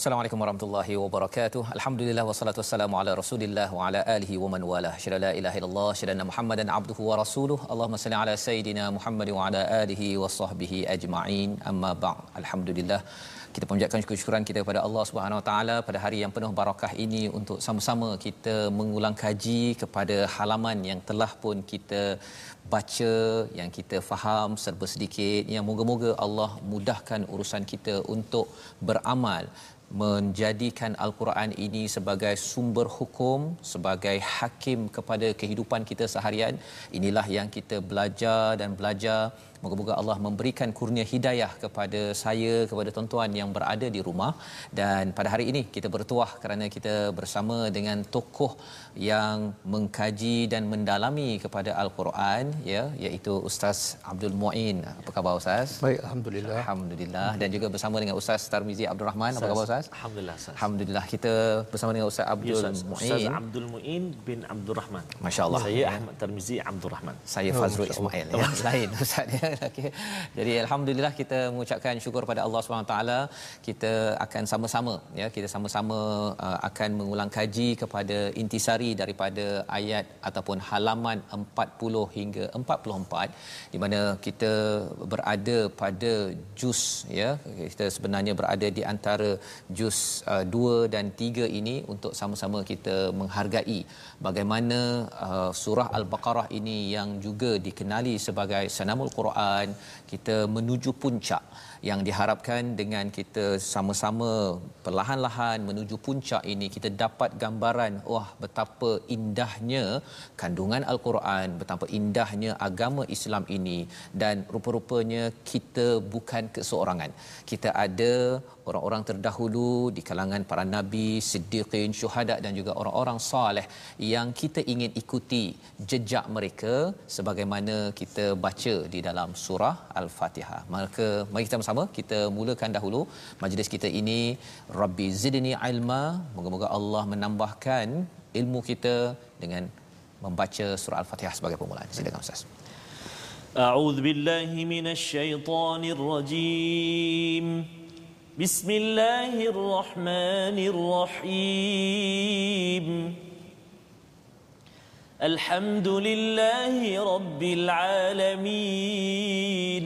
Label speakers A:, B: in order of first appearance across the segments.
A: Assalamualaikum warahmatullahi wabarakatuh. Alhamdulillah wassalatu wassalamu ala Rasulillah wa ala alihi wa man walah. Syada la ilaha illallah, syada Muhammadan abduhu wa rasuluh. Allahumma salli ala sayidina Muhammad wa ala alihi wa sahbihi ajma'in. Amma ba'd. Alhamdulillah kita panjatkan syukur-syukuran kita kepada Allah Subhanahu Wa Taala pada hari yang penuh barakah ini untuk sama-sama kita mengulang kaji kepada halaman yang telah pun kita baca yang kita faham serba sedikit yang moga-moga Allah mudahkan urusan kita untuk beramal menjadikan al-Quran ini sebagai sumber hukum sebagai hakim kepada kehidupan kita seharian inilah yang kita belajar dan belajar Moga-moga Allah memberikan kurnia hidayah kepada saya, kepada tuan-tuan yang berada di rumah dan pada hari ini kita bertuah kerana kita bersama dengan tokoh yang mengkaji dan mendalami kepada Al-Quran ya iaitu Ustaz Abdul Muin. Apa khabar Ustaz?
B: Baik, alhamdulillah.
A: Alhamdulillah dan juga bersama dengan Ustaz Tarmizi Abdul Rahman. Apa khabar Ustaz?
C: Alhamdulillah. Ustaz.
A: Alhamdulillah kita bersama dengan Ustaz Abdul
C: Ya, Ustaz. Ustaz
A: Muin.
C: Abdul Muin bin Abdul Rahman.
A: Masya-Allah.
C: Saya Ahmad Tarmizi Abdul Rahman.
A: saya Fazrul Ismail ya lain ustaz ya okey jadi alhamdulillah kita mengucapkan syukur pada Allah Subhanahu taala kita akan sama-sama ya kita sama-sama uh, akan mengulang kaji kepada intisari daripada ayat ataupun halaman 40 hingga 44 di mana kita berada pada juz ya kita sebenarnya berada di antara juz uh, 2 dan 3 ini untuk sama-sama kita menghargai bagaimana uh, surah al-baqarah ini yang juga dikenali sebagai sanamul Quran kita menuju puncak yang diharapkan dengan kita sama-sama perlahan-lahan menuju puncak ini kita dapat gambaran wah betapa indahnya kandungan al-Quran betapa indahnya agama Islam ini. Dan rupa-rupanya kita bukan keseorangan. Kita ada orang-orang terdahulu di kalangan para nabi, siddiqin, syuhada dan juga orang-orang soleh yang kita ingin ikuti jejak mereka sebagaimana kita baca di dalam surah Al-Fatihah. Maka mari kita bersama kita mulakan dahulu majlis kita ini Rabbi zidni ilma. Moga-moga Allah menambahkan ilmu kita dengan membaca surah Al-Fatihah sebagai permulaan. Silakan Ustaz.
C: أعوذ بالله من الشيطان الرجيم بسم الله الرحمن الرحيم الحمد لله رب العالمين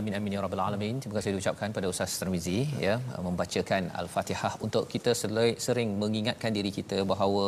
C: alamin
A: amin ya rabbal alamin. Terima kasih diucapkan pada ustaz Tarmizi ya membacakan al-Fatihah untuk kita sering mengingatkan diri kita bahawa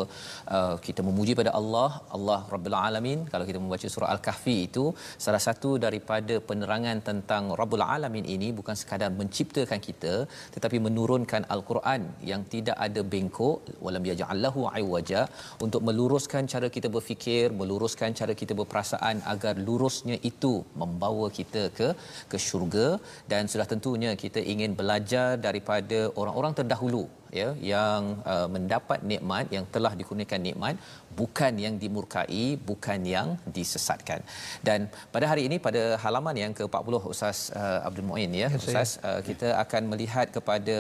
A: uh, kita memuji pada Allah Allah Rabbul alamin. Kalau kita membaca surah al-kahfi itu salah satu daripada penerangan tentang rabbul alamin ini bukan sekadar menciptakan kita tetapi menurunkan al-Quran yang tidak ada bengkok walam yaj'allahu aywaja untuk meluruskan cara kita berfikir meluruskan cara kita berperasaan agar lurusnya itu membawa kita ke ke syurga dan sudah tentunya kita ingin belajar daripada orang-orang terdahulu ya yang uh, mendapat nikmat yang telah dikurniakan nikmat bukan yang dimurkai bukan yang disesatkan dan pada hari ini pada halaman yang ke-40 Ustaz uh, Abdul Muin ya,
B: Ya, saya.
A: Ustaz uh, kita akan melihat kepada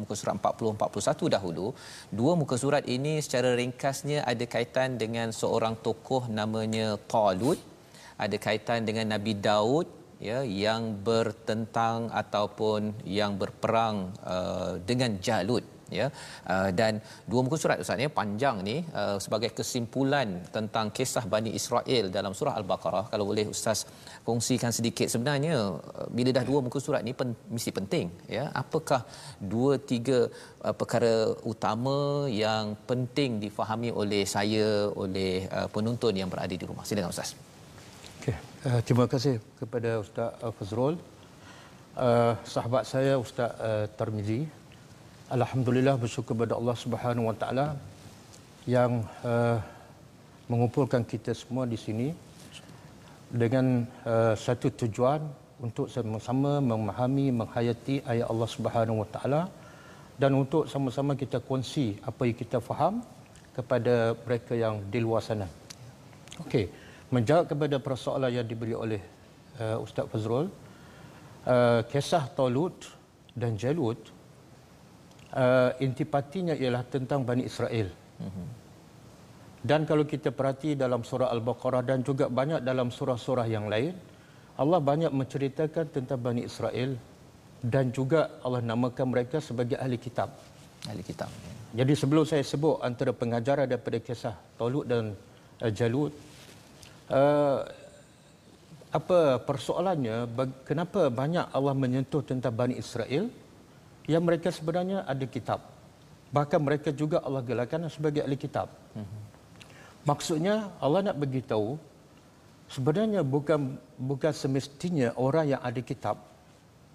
A: muka surat 40 41 dahulu dua muka surat ini secara ringkasnya ada kaitan dengan seorang tokoh namanya Talut ada kaitan dengan Nabi Daud ya yang bertentang ataupun yang berperang uh, dengan Jalut ya. Uh, dan dua muka surat ustaz ya panjang ni uh, sebagai kesimpulan tentang kisah Bani Israel dalam surah al-Baqarah. Kalau boleh ustaz kongsikan sedikit. Sebenarnya uh, bila dah dua muka surat ni pen, mesti penting ya. Apakah dua tiga uh, perkara utama yang penting difahami oleh saya oleh uh, penonton yang berada di rumah? Silakan ustaz.
B: Uh, terima kasih kepada Ustaz uh, Fazrul. Uh, sahabat saya Ustaz uh, Tarmizi. Alhamdulillah bersyukur kepada Allah Subhanahu Wa Taala yang uh, mengumpulkan kita semua di sini dengan uh, satu tujuan untuk sama-sama memahami menghayati ayat Allah Subhanahu Wa Taala dan untuk sama-sama kita kongsi apa yang kita faham kepada mereka yang di luar sana. Okey, menjawab kepada persoalan yang diberi oleh uh, Ustaz Fazrul, uh, kisah Talut dan Jalut uh, intipatinya ialah tentang Bani Israel. Dan kalau kita perhati dalam surah Al-Baqarah dan juga banyak dalam surah-surah yang lain, Allah banyak menceritakan tentang Bani Israel dan juga Allah namakan mereka sebagai ahli kitab.
A: ahli kitab
B: Jadi sebelum saya sebut antara pengajaran daripada kisah Talut dan uh, Jalut, uh, apa persoalannya, kenapa banyak Allah menyentuh tentang Bani Israel yang mereka sebenarnya ada kitab. Bahkan mereka juga Allah gelarkan sebagai ahli kitab. Maksudnya Allah nak beritahu sebenarnya bukan bukan semestinya orang yang ada kitab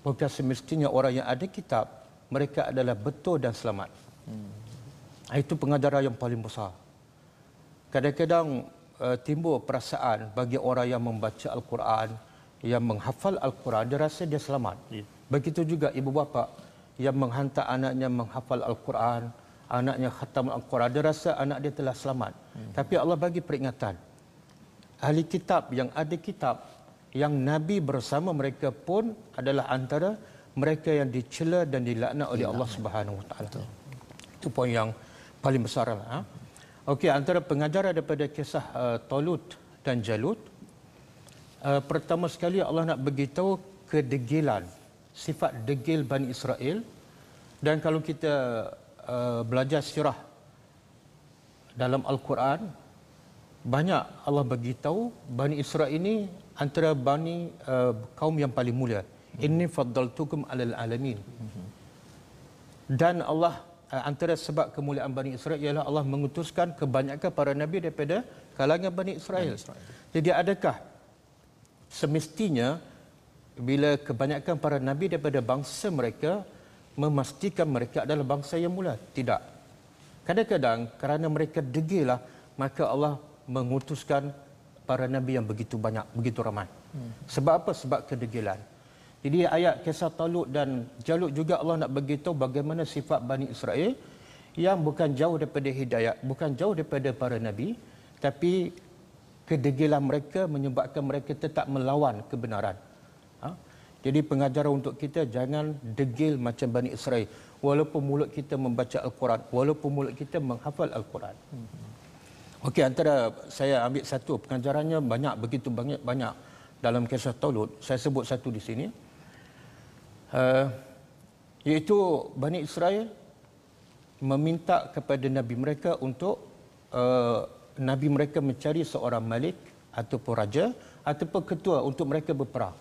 B: bukan semestinya orang yang ada kitab mereka adalah betul dan selamat. Hmm. Itu pengajaran yang paling besar. Kadang-kadang uh, timbul perasaan bagi orang yang membaca Al-Quran, yang menghafal Al-Quran, dia rasa dia selamat. Ya. Begitu juga ibu bapa yang menghantar anaknya menghafal Al-Quran, anaknya khatam Al-Quran, dia rasa anak dia telah selamat. Hmm. Tapi Allah bagi peringatan. Ahli kitab yang ada kitab, yang Nabi bersama mereka pun adalah antara mereka yang dicela dan dilaknat oleh Allah Subhanahu Wa Taala. Itu poin yang paling besar lah. Ha? Okey, antara pengajaran daripada kisah uh, Talut dan Jalut, uh, pertama sekali Allah nak beritahu kedegilan, sifat degil Bani Israel dan kalau kita uh, belajar sirah dalam Al-Quran, banyak Allah beritahu Bani Israel ini antara bani uh, kaum yang paling mulia. Inni faddaltukum alal alamin. Dan Allah antara sebab kemuliaan Bani Israel ialah Allah mengutuskan kebanyakan para nabi daripada kalangan Bani Israel. Israel. Jadi adakah semestinya bila kebanyakan para nabi daripada bangsa mereka memastikan mereka adalah bangsa yang mulia? Tidak. Kadang-kadang kerana mereka degilah maka Allah mengutuskan para nabi yang begitu banyak, begitu ramai. Hmm. Sebab apa? Sebab kedegilan. Jadi ayat kisah Talut dan Jalut juga Allah nak beritahu bagaimana sifat Bani Israel yang bukan jauh daripada hidayah, bukan jauh daripada para nabi, tapi kedegilan mereka menyebabkan mereka tetap melawan kebenaran. Ha? Jadi pengajaran untuk kita jangan degil macam Bani Israel. Walaupun mulut kita membaca Al-Quran, walaupun mulut kita menghafal Al-Quran. Hmm. Okey, antara saya ambil satu pengajarannya banyak begitu banyak banyak dalam kisah Talut. Saya sebut satu di sini. Uh, iaitu Bani Israel meminta kepada nabi mereka untuk uh, nabi mereka mencari seorang malik ataupun raja ataupun ketua untuk mereka berperang.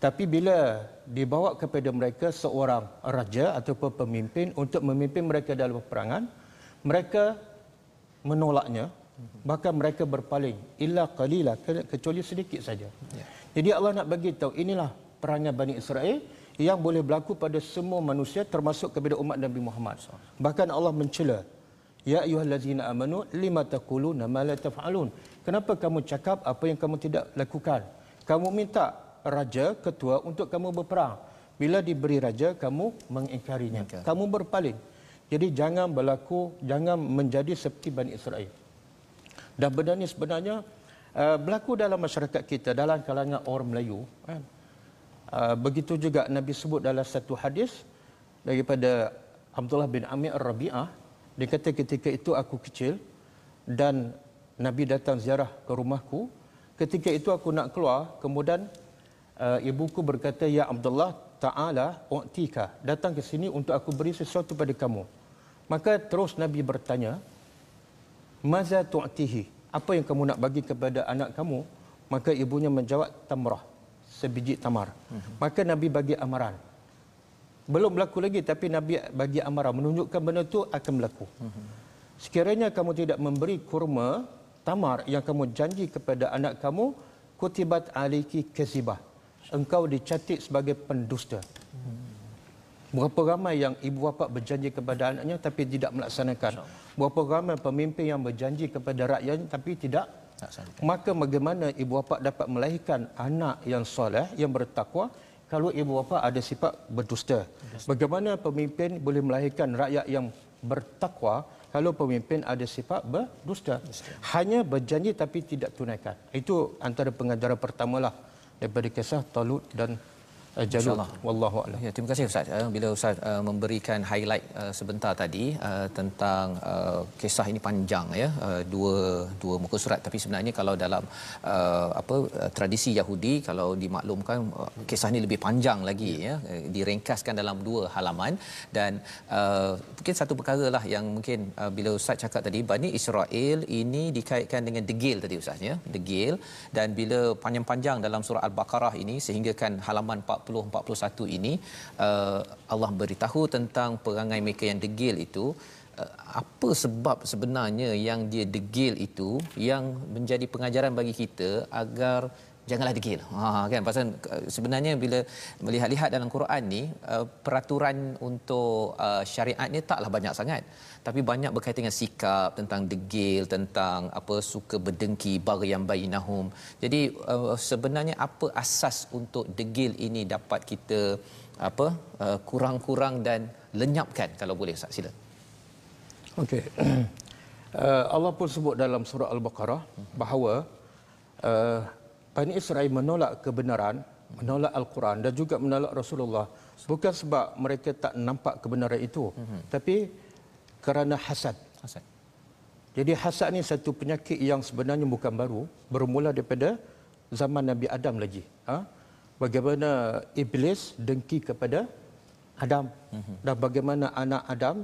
B: Tapi bila dibawa kepada mereka seorang raja ataupun pemimpin untuk memimpin mereka dalam peperangan, mereka menolaknya bahkan mereka berpaling illa qalila kecuali sedikit saja. Ya. Jadi Allah nak bagi tahu inilah perangai Bani Israel yang boleh berlaku pada semua manusia termasuk kepada umat Nabi Muhammad. Bahkan Allah mencela Ya ayyuhallazina amanu lima taquluna ma la taf'alun. Kenapa kamu cakap apa yang kamu tidak lakukan? Kamu minta raja ketua untuk kamu berperang. Bila diberi raja kamu mengingkarinya. Kamu berpaling. Jadi jangan berlaku, jangan menjadi seperti Bani Israel. Dan benda ini sebenarnya uh, berlaku dalam masyarakat kita, dalam kalangan orang Melayu. Kan? Uh, begitu juga Nabi sebut dalam satu hadis daripada Abdullah bin Amir Ar-Rabi'ah. Dia kata ketika itu aku kecil dan Nabi datang ziarah ke rumahku Ketika itu aku nak keluar, kemudian uh, ibuku berkata, Ya Abdullah, ta'ala u'tika. Datang ke sini untuk aku beri sesuatu pada kamu. Maka terus Nabi bertanya, Maza tu'tihi? Apa yang kamu nak bagi kepada anak kamu? Maka ibunya menjawab, Tamrah. Sebiji tamar. Maka Nabi bagi amaran. Belum berlaku lagi tapi Nabi bagi amaran. Menunjukkan benda itu akan berlaku. Sekiranya kamu tidak memberi kurma tamar yang kamu janji kepada anak kamu, kutibat aliki kezibah. Engkau dicatat sebagai pendusta. Berapa ramai yang ibu bapa berjanji kepada anaknya tapi tidak melaksanakan. Berapa ramai pemimpin yang berjanji kepada rakyatnya tapi tidak Maka bagaimana ibu bapa dapat melahirkan anak yang soleh, yang bertakwa kalau ibu bapa ada sifat berdusta? Bagaimana pemimpin boleh melahirkan rakyat yang bertakwa kalau pemimpin ada sifat berdusta? Hanya berjanji tapi tidak tunaikan. Itu antara pengajaran pertamalah daripada kisah Talut dan uh, Jalut. Wallahu a'lam.
A: Ya, terima kasih Ustaz. Uh, bila Ustaz uh, memberikan highlight uh, sebentar tadi uh, tentang uh, kisah ini panjang ya, uh, dua dua muka surat. Tapi sebenarnya kalau dalam uh, apa uh, tradisi Yahudi kalau dimaklumkan uh, kisah ini lebih panjang lagi ya, uh, diringkaskan dalam dua halaman. Dan uh, mungkin satu perkara lah yang mungkin uh, bila Ustaz cakap tadi Bani Israel ini dikaitkan dengan degil tadi Ustaz ya, degil. Dan bila panjang-panjang dalam surah Al-Baqarah ini sehinggakan halaman 40 41 ini uh, Allah beritahu tentang perangai mereka yang degil itu uh, apa sebab sebenarnya yang dia degil itu yang menjadi pengajaran bagi kita agar janganlah degil. Ha kan pasal uh, sebenarnya bila melihat-lihat dalam Quran ni uh, peraturan untuk uh, syariat ni taklah banyak sangat. Tapi banyak berkaitan dengan sikap tentang degil, tentang apa suka berdengki baghyan bainahum. Jadi uh, sebenarnya apa asas untuk degil ini dapat kita apa uh, kurang-kurang dan lenyapkan kalau boleh Ustaz sila.
B: Okey. Uh, Allah pun sebut dalam surah Al-Baqarah bahawa uh, Bani Israel menolak kebenaran, menolak Al-Quran dan juga menolak Rasulullah bukan sebab mereka tak nampak kebenaran itu, mm-hmm. tapi kerana hasad. hasad. Jadi hasad ni satu penyakit yang sebenarnya bukan baru, bermula daripada zaman Nabi Adam lagi. Ha? Bagaimana iblis dengki kepada Adam mm-hmm. dan bagaimana anak Adam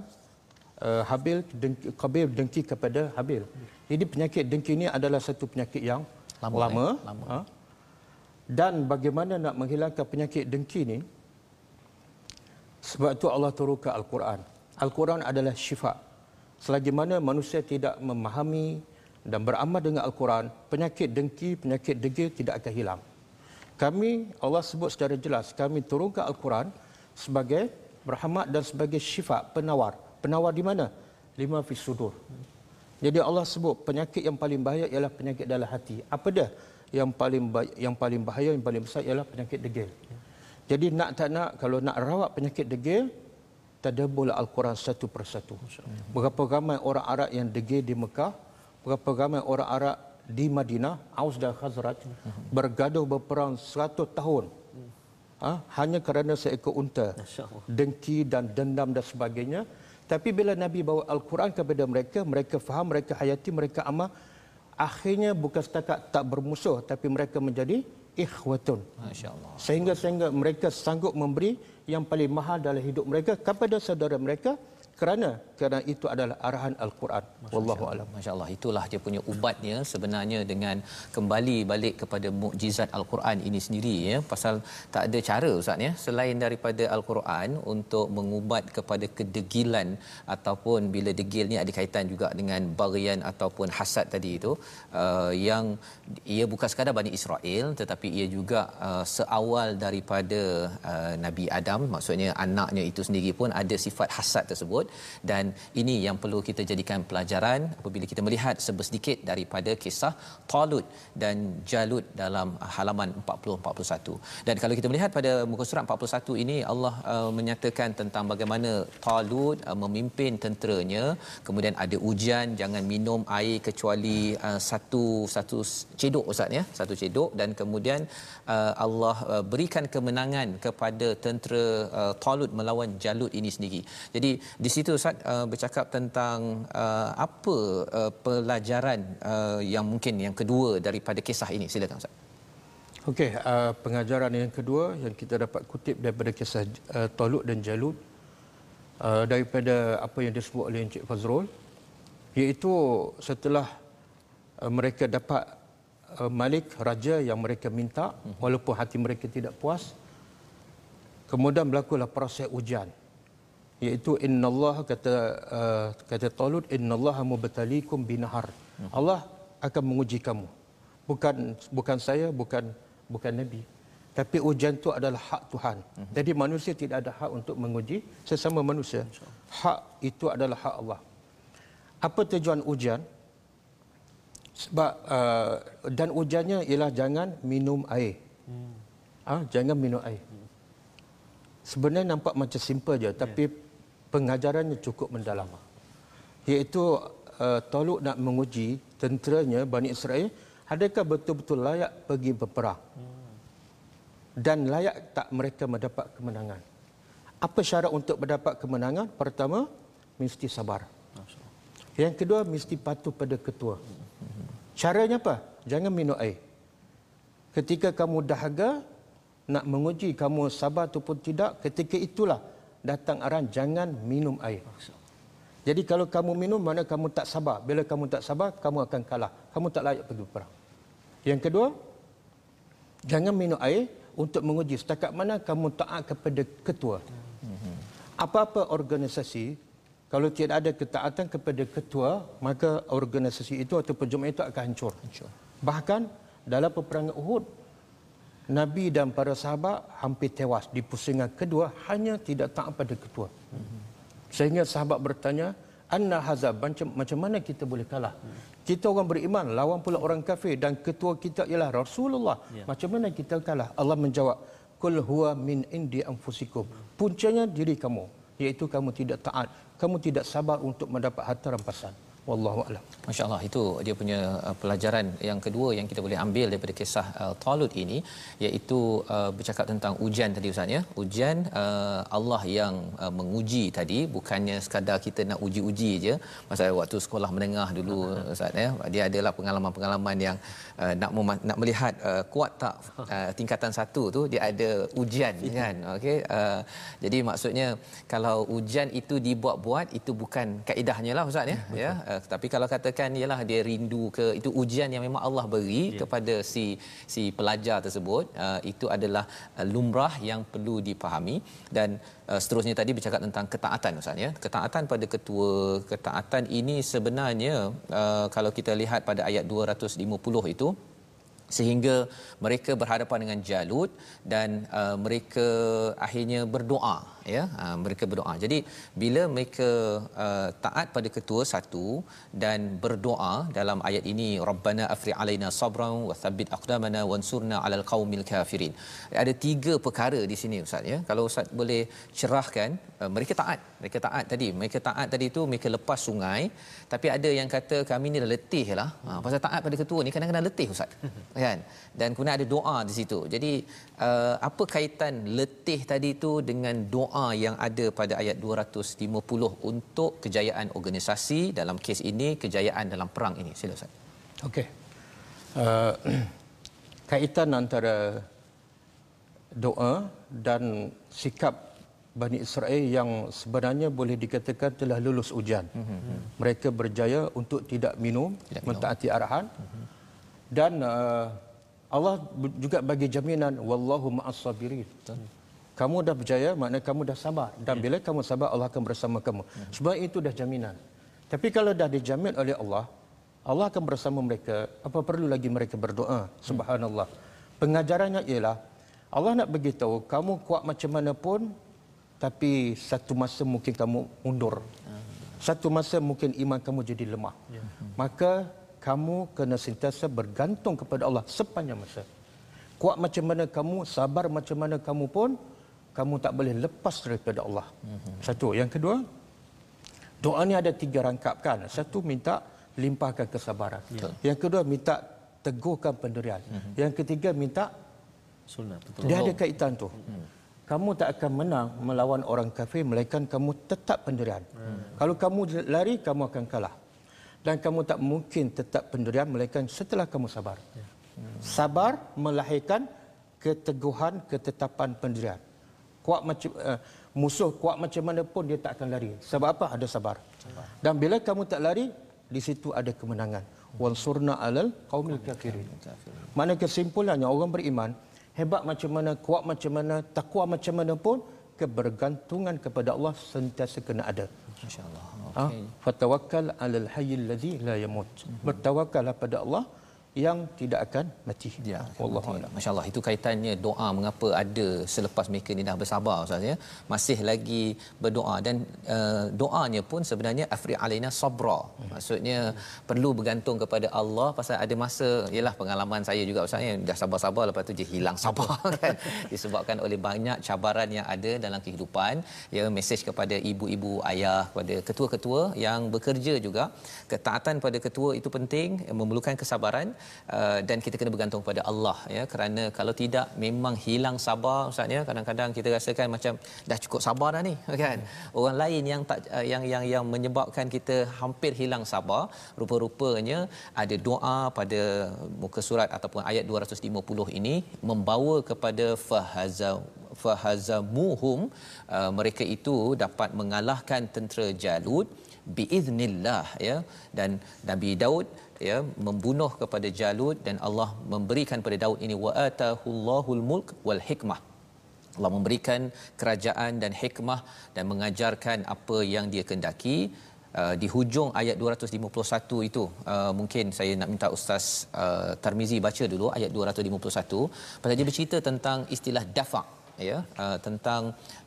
B: uh, Habil dengki, Qabil dengki kepada Habil. Jadi penyakit dengki ini adalah satu penyakit yang lama, lama, eh? lama. Ha? dan bagaimana nak menghilangkan penyakit dengki ni sebab itu Allah turunkan Al-Quran Al-Quran adalah syifa selagi mana manusia tidak memahami dan beramal dengan Al-Quran penyakit dengki, penyakit degil tidak akan hilang kami Allah sebut secara jelas kami turunkan Al-Quran sebagai rahmat dan sebagai syifa penawar penawar di mana? lima fi sudur jadi Allah sebut penyakit yang paling bahaya ialah penyakit dalam hati. Apa dia? Yang paling yang paling bahaya yang paling besar ialah penyakit degil. Jadi nak tak nak kalau nak rawat penyakit degil tadabbur al-Quran satu persatu. Berapa ramai orang Arab yang degil di Mekah? Berapa ramai orang Arab di Madinah, Aus dan Khazraj bergaduh berperang 100 tahun. Ha? hanya kerana seekor unta. Dengki dan dendam dan sebagainya tapi bila Nabi bawa Al-Quran kepada mereka, mereka faham, mereka hayati, mereka amal. Akhirnya bukan setakat tak bermusuh, tapi mereka menjadi ikhwatun. Masya Allah. Sehingga sehingga mereka sanggup memberi yang paling mahal dalam hidup mereka kepada saudara mereka kerana kerana itu adalah arahan al-Quran. Wallahu alam.
A: Masyaallah itulah dia punya ubatnya sebenarnya dengan kembali balik kepada mukjizat al-Quran ini sendiri ya. Pasal tak ada cara ustaz ya. Selain daripada al-Quran untuk mengubat kepada kedegilan ataupun bila degil ni ada kaitan juga dengan barian ataupun hasad tadi itu uh, yang ia bukan sekadar Bani Israel tetapi ia juga uh, seawal daripada uh, Nabi Adam maksudnya anaknya itu sendiri pun ada sifat hasad tersebut. Dan ini yang perlu kita jadikan pelajaran apabila kita melihat sedikit daripada kisah Talut dan Jalut dalam halaman 40 41 dan kalau kita melihat pada muka surat 41 ini Allah uh, menyatakan tentang bagaimana Talut uh, memimpin tenteranya. Kemudian ada ujian jangan minum air kecuali uh, satu satu cedok ustaz ya? Satu cedok. Dan kemudian uh, Allah uh, berikan kemenangan kepada tentera uh, Talut melawan Jalut ini sendiri. Jadi di situ Ustaz uh, bercakap tentang uh, apa uh, pelajaran uh, yang mungkin yang kedua daripada kisah ini. Silakan Ustaz.
B: Okey, uh, pengajaran yang kedua yang kita dapat kutip daripada kisah uh, Talut dan Jalut uh, daripada apa yang disebut oleh Encik Fazrul iaitu setelah uh, mereka dapat uh, Malik raja yang mereka minta walaupun hati mereka tidak puas kemudian berlakulah proses ujian iaitu innallaha kata uh, kata Talut innallaha mubtaliikum binahar. Hmm. Allah akan menguji kamu. Bukan bukan saya, bukan bukan nabi. Tapi ujian itu adalah hak Tuhan. Hmm. Jadi manusia tidak ada hak untuk menguji sesama manusia. Hak itu adalah hak Allah. Apa tujuan ujian? Sebab uh, dan ujiannya ialah jangan minum air. Hmm. Ah, jangan minum air. Sebenarnya nampak macam simple je tapi yeah pengajarannya cukup mendalam iaitu uh, Taluk nak menguji tenteranya Bani Israel adakah betul-betul layak pergi berperang? Dan layak tak mereka mendapat kemenangan? Apa syarat untuk mendapat kemenangan? Pertama mesti sabar. Yang kedua mesti patuh pada ketua. Caranya apa? Jangan minum air. Ketika kamu dahaga nak menguji kamu sabar ataupun tidak ketika itulah datang aran jangan minum air. Jadi kalau kamu minum mana kamu tak sabar. Bila kamu tak sabar kamu akan kalah. Kamu tak layak pergi perang. Yang kedua jangan minum air untuk menguji setakat mana kamu taat kepada ketua. Apa-apa organisasi kalau tidak ada ketaatan kepada ketua maka organisasi itu atau perjumpaan itu akan hancur. Bahkan dalam peperangan Uhud Nabi dan para sahabat hampir tewas di pusingan kedua hanya tidak taat pada ketua. Sehingga sahabat bertanya, Anna hazab, macam, macam mana kita boleh kalah? Kita orang beriman, lawan pula orang kafir dan ketua kita ialah Rasulullah. Ya. Macam mana kita kalah? Allah menjawab, Kul huwa min indi anfusikum. Puncanya diri kamu, iaitu kamu tidak taat. Kamu tidak sabar untuk mendapat harta rampasan wallahu alam.
A: Masyaallah itu dia punya uh, pelajaran yang kedua yang kita boleh ambil daripada kisah uh, Talut ini iaitu uh, bercakap tentang ujian tadi ustaz ya. Ujian uh, Allah yang uh, menguji tadi bukannya sekadar kita nak uji-uji je. Masa waktu sekolah menengah dulu ustaz ya dia adalah pengalaman-pengalaman yang uh, nak mem- nak melihat uh, kuat tak uh, tingkatan satu tu dia ada ujian kan? Okey uh, jadi maksudnya kalau ujian itu dibuat-buat itu bukan kaedahnya lah ustaz ya. Ya uh, Uh, tapi kalau katakan ialah dia rindu ke itu ujian yang memang Allah beri yeah. kepada si si pelajar tersebut uh, itu adalah uh, lumrah yang perlu dipahami. Dan uh, seterusnya tadi bercakap tentang ketaatan ustaz ya. Ketaatan pada ketua ketaatan ini sebenarnya uh, kalau kita lihat pada ayat 250 itu sehingga mereka berhadapan dengan Jalut dan uh, mereka akhirnya berdoa ya uh, mereka berdoa. Jadi bila mereka uh, taat pada ketua satu dan berdoa dalam ayat ini rabbana afri alaina sabran wa thabbit aqdamana wansurna alal qaumil kafirin. Ada tiga perkara di sini ustaz ya. Kalau ustaz boleh cerahkan uh, mereka taat. Mereka taat tadi. Mereka taat tadi tu mereka lepas sungai. Tapi ada yang kata kami ni dah letih lah. Ha, pasal taat pada ketua ni kadang-kadang letih ustaz. Kan? Dan kemudian ada doa di situ. Jadi uh, apa kaitan letih tadi tu dengan doa yang ada pada ayat 250 untuk kejayaan organisasi dalam kes ini kejayaan dalam perang ini sila Ustaz
B: okey uh, kaitan antara doa dan sikap Bani Israel yang sebenarnya boleh dikatakan telah lulus ujian. Mm-hmm. Mereka berjaya untuk tidak minum, tidak mentaati arahan. Mm-hmm. Dan uh, Allah juga bagi jaminan wallahu ma'as sabirin. Kamu dah berjaya maknanya kamu dah sabar dan ya. bila kamu sabar Allah akan bersama kamu. Ya. Sebab itu dah jaminan. Tapi kalau dah dijamin oleh Allah, Allah akan bersama mereka. Apa perlu lagi mereka berdoa? Subhanallah. Pengajarannya ialah Allah nak beritahu kamu kuat macam mana pun tapi satu masa mungkin kamu mundur. Satu masa mungkin iman kamu jadi lemah. Ya. Maka kamu kena sentiasa bergantung kepada Allah sepanjang masa. Kuat macam mana kamu, sabar macam mana kamu pun, kamu tak boleh lepas daripada Allah. Mm-hmm. Satu. Yang kedua, doa ni ada tiga rangkap kan. Satu, minta limpahkan kesabaran. Yeah. Yang kedua, minta teguhkan pendirian. Mm-hmm. Yang ketiga, minta
C: sunnah.
B: Dia ada kaitan tu. Mm-hmm. kamu tak akan menang melawan orang kafir melainkan kamu tetap pendirian. Hmm. Kalau kamu lari kamu akan kalah. Dan kamu tak mungkin tetap pendirian melainkan setelah kamu sabar. Hmm. Sabar melahirkan keteguhan, ketetapan pendirian. Kuat macam uh, musuh kuat macam mana pun dia tak akan lari. Sebab apa? Ada sabar. sabar. Dan bila kamu tak lari, di situ ada kemenangan. Wansurna alal qaumil kafirin. Mana kesimpulannya orang beriman hebat macam mana, kuat macam mana, takwa macam mana pun kebergantungan kepada Allah sentiasa kena ada. Masya-Allah. Okay. Ha? Fatawakkal 'alal hayyil ladzi la yamut. Bertawakallah pada Allah yang tidak akan mati.
A: Ya, Allah Masya-Allah itu kaitannya doa mengapa ada selepas mereka ni dah bersabar Ustaz ya. Masih lagi berdoa dan uh, doanya pun sebenarnya afri alaina sabra. Maksudnya perlu bergantung kepada Allah pasal ada masa ialah pengalaman saya juga Ustaz ya dah sabar-sabar lepas tu je hilang sabar kan disebabkan oleh banyak cabaran yang ada dalam kehidupan. Ya mesej kepada ibu-ibu ayah kepada ketua-ketua yang bekerja juga ketaatan pada ketua itu penting memerlukan kesabaran Uh, dan kita kena bergantung pada Allah ya. Kerana kalau tidak memang hilang sabar ustaz ya. Kadang-kadang kita rasakan macam dah cukup sabar dah ni kan? Orang lain yang tak uh, yang yang yang menyebabkan kita hampir hilang sabar rupa-rupanya ada doa pada muka surat ataupun ayat 250 ini membawa kepada fahaza fahazamuhum uh, mereka itu dapat mengalahkan tentera Jalut biiznillah ya. Dan Nabi Daud ya membunuh kepada Jalut dan Allah memberikan pada Daud ini wa atahullahul mulk wal hikmah. Allah memberikan kerajaan dan hikmah dan mengajarkan apa yang dia kendaki. Uh, di hujung ayat 251 itu uh, mungkin saya nak minta ustaz uh, Tarmizi baca dulu ayat 251 pasal dia bercerita tentang istilah dafa' ya uh, tentang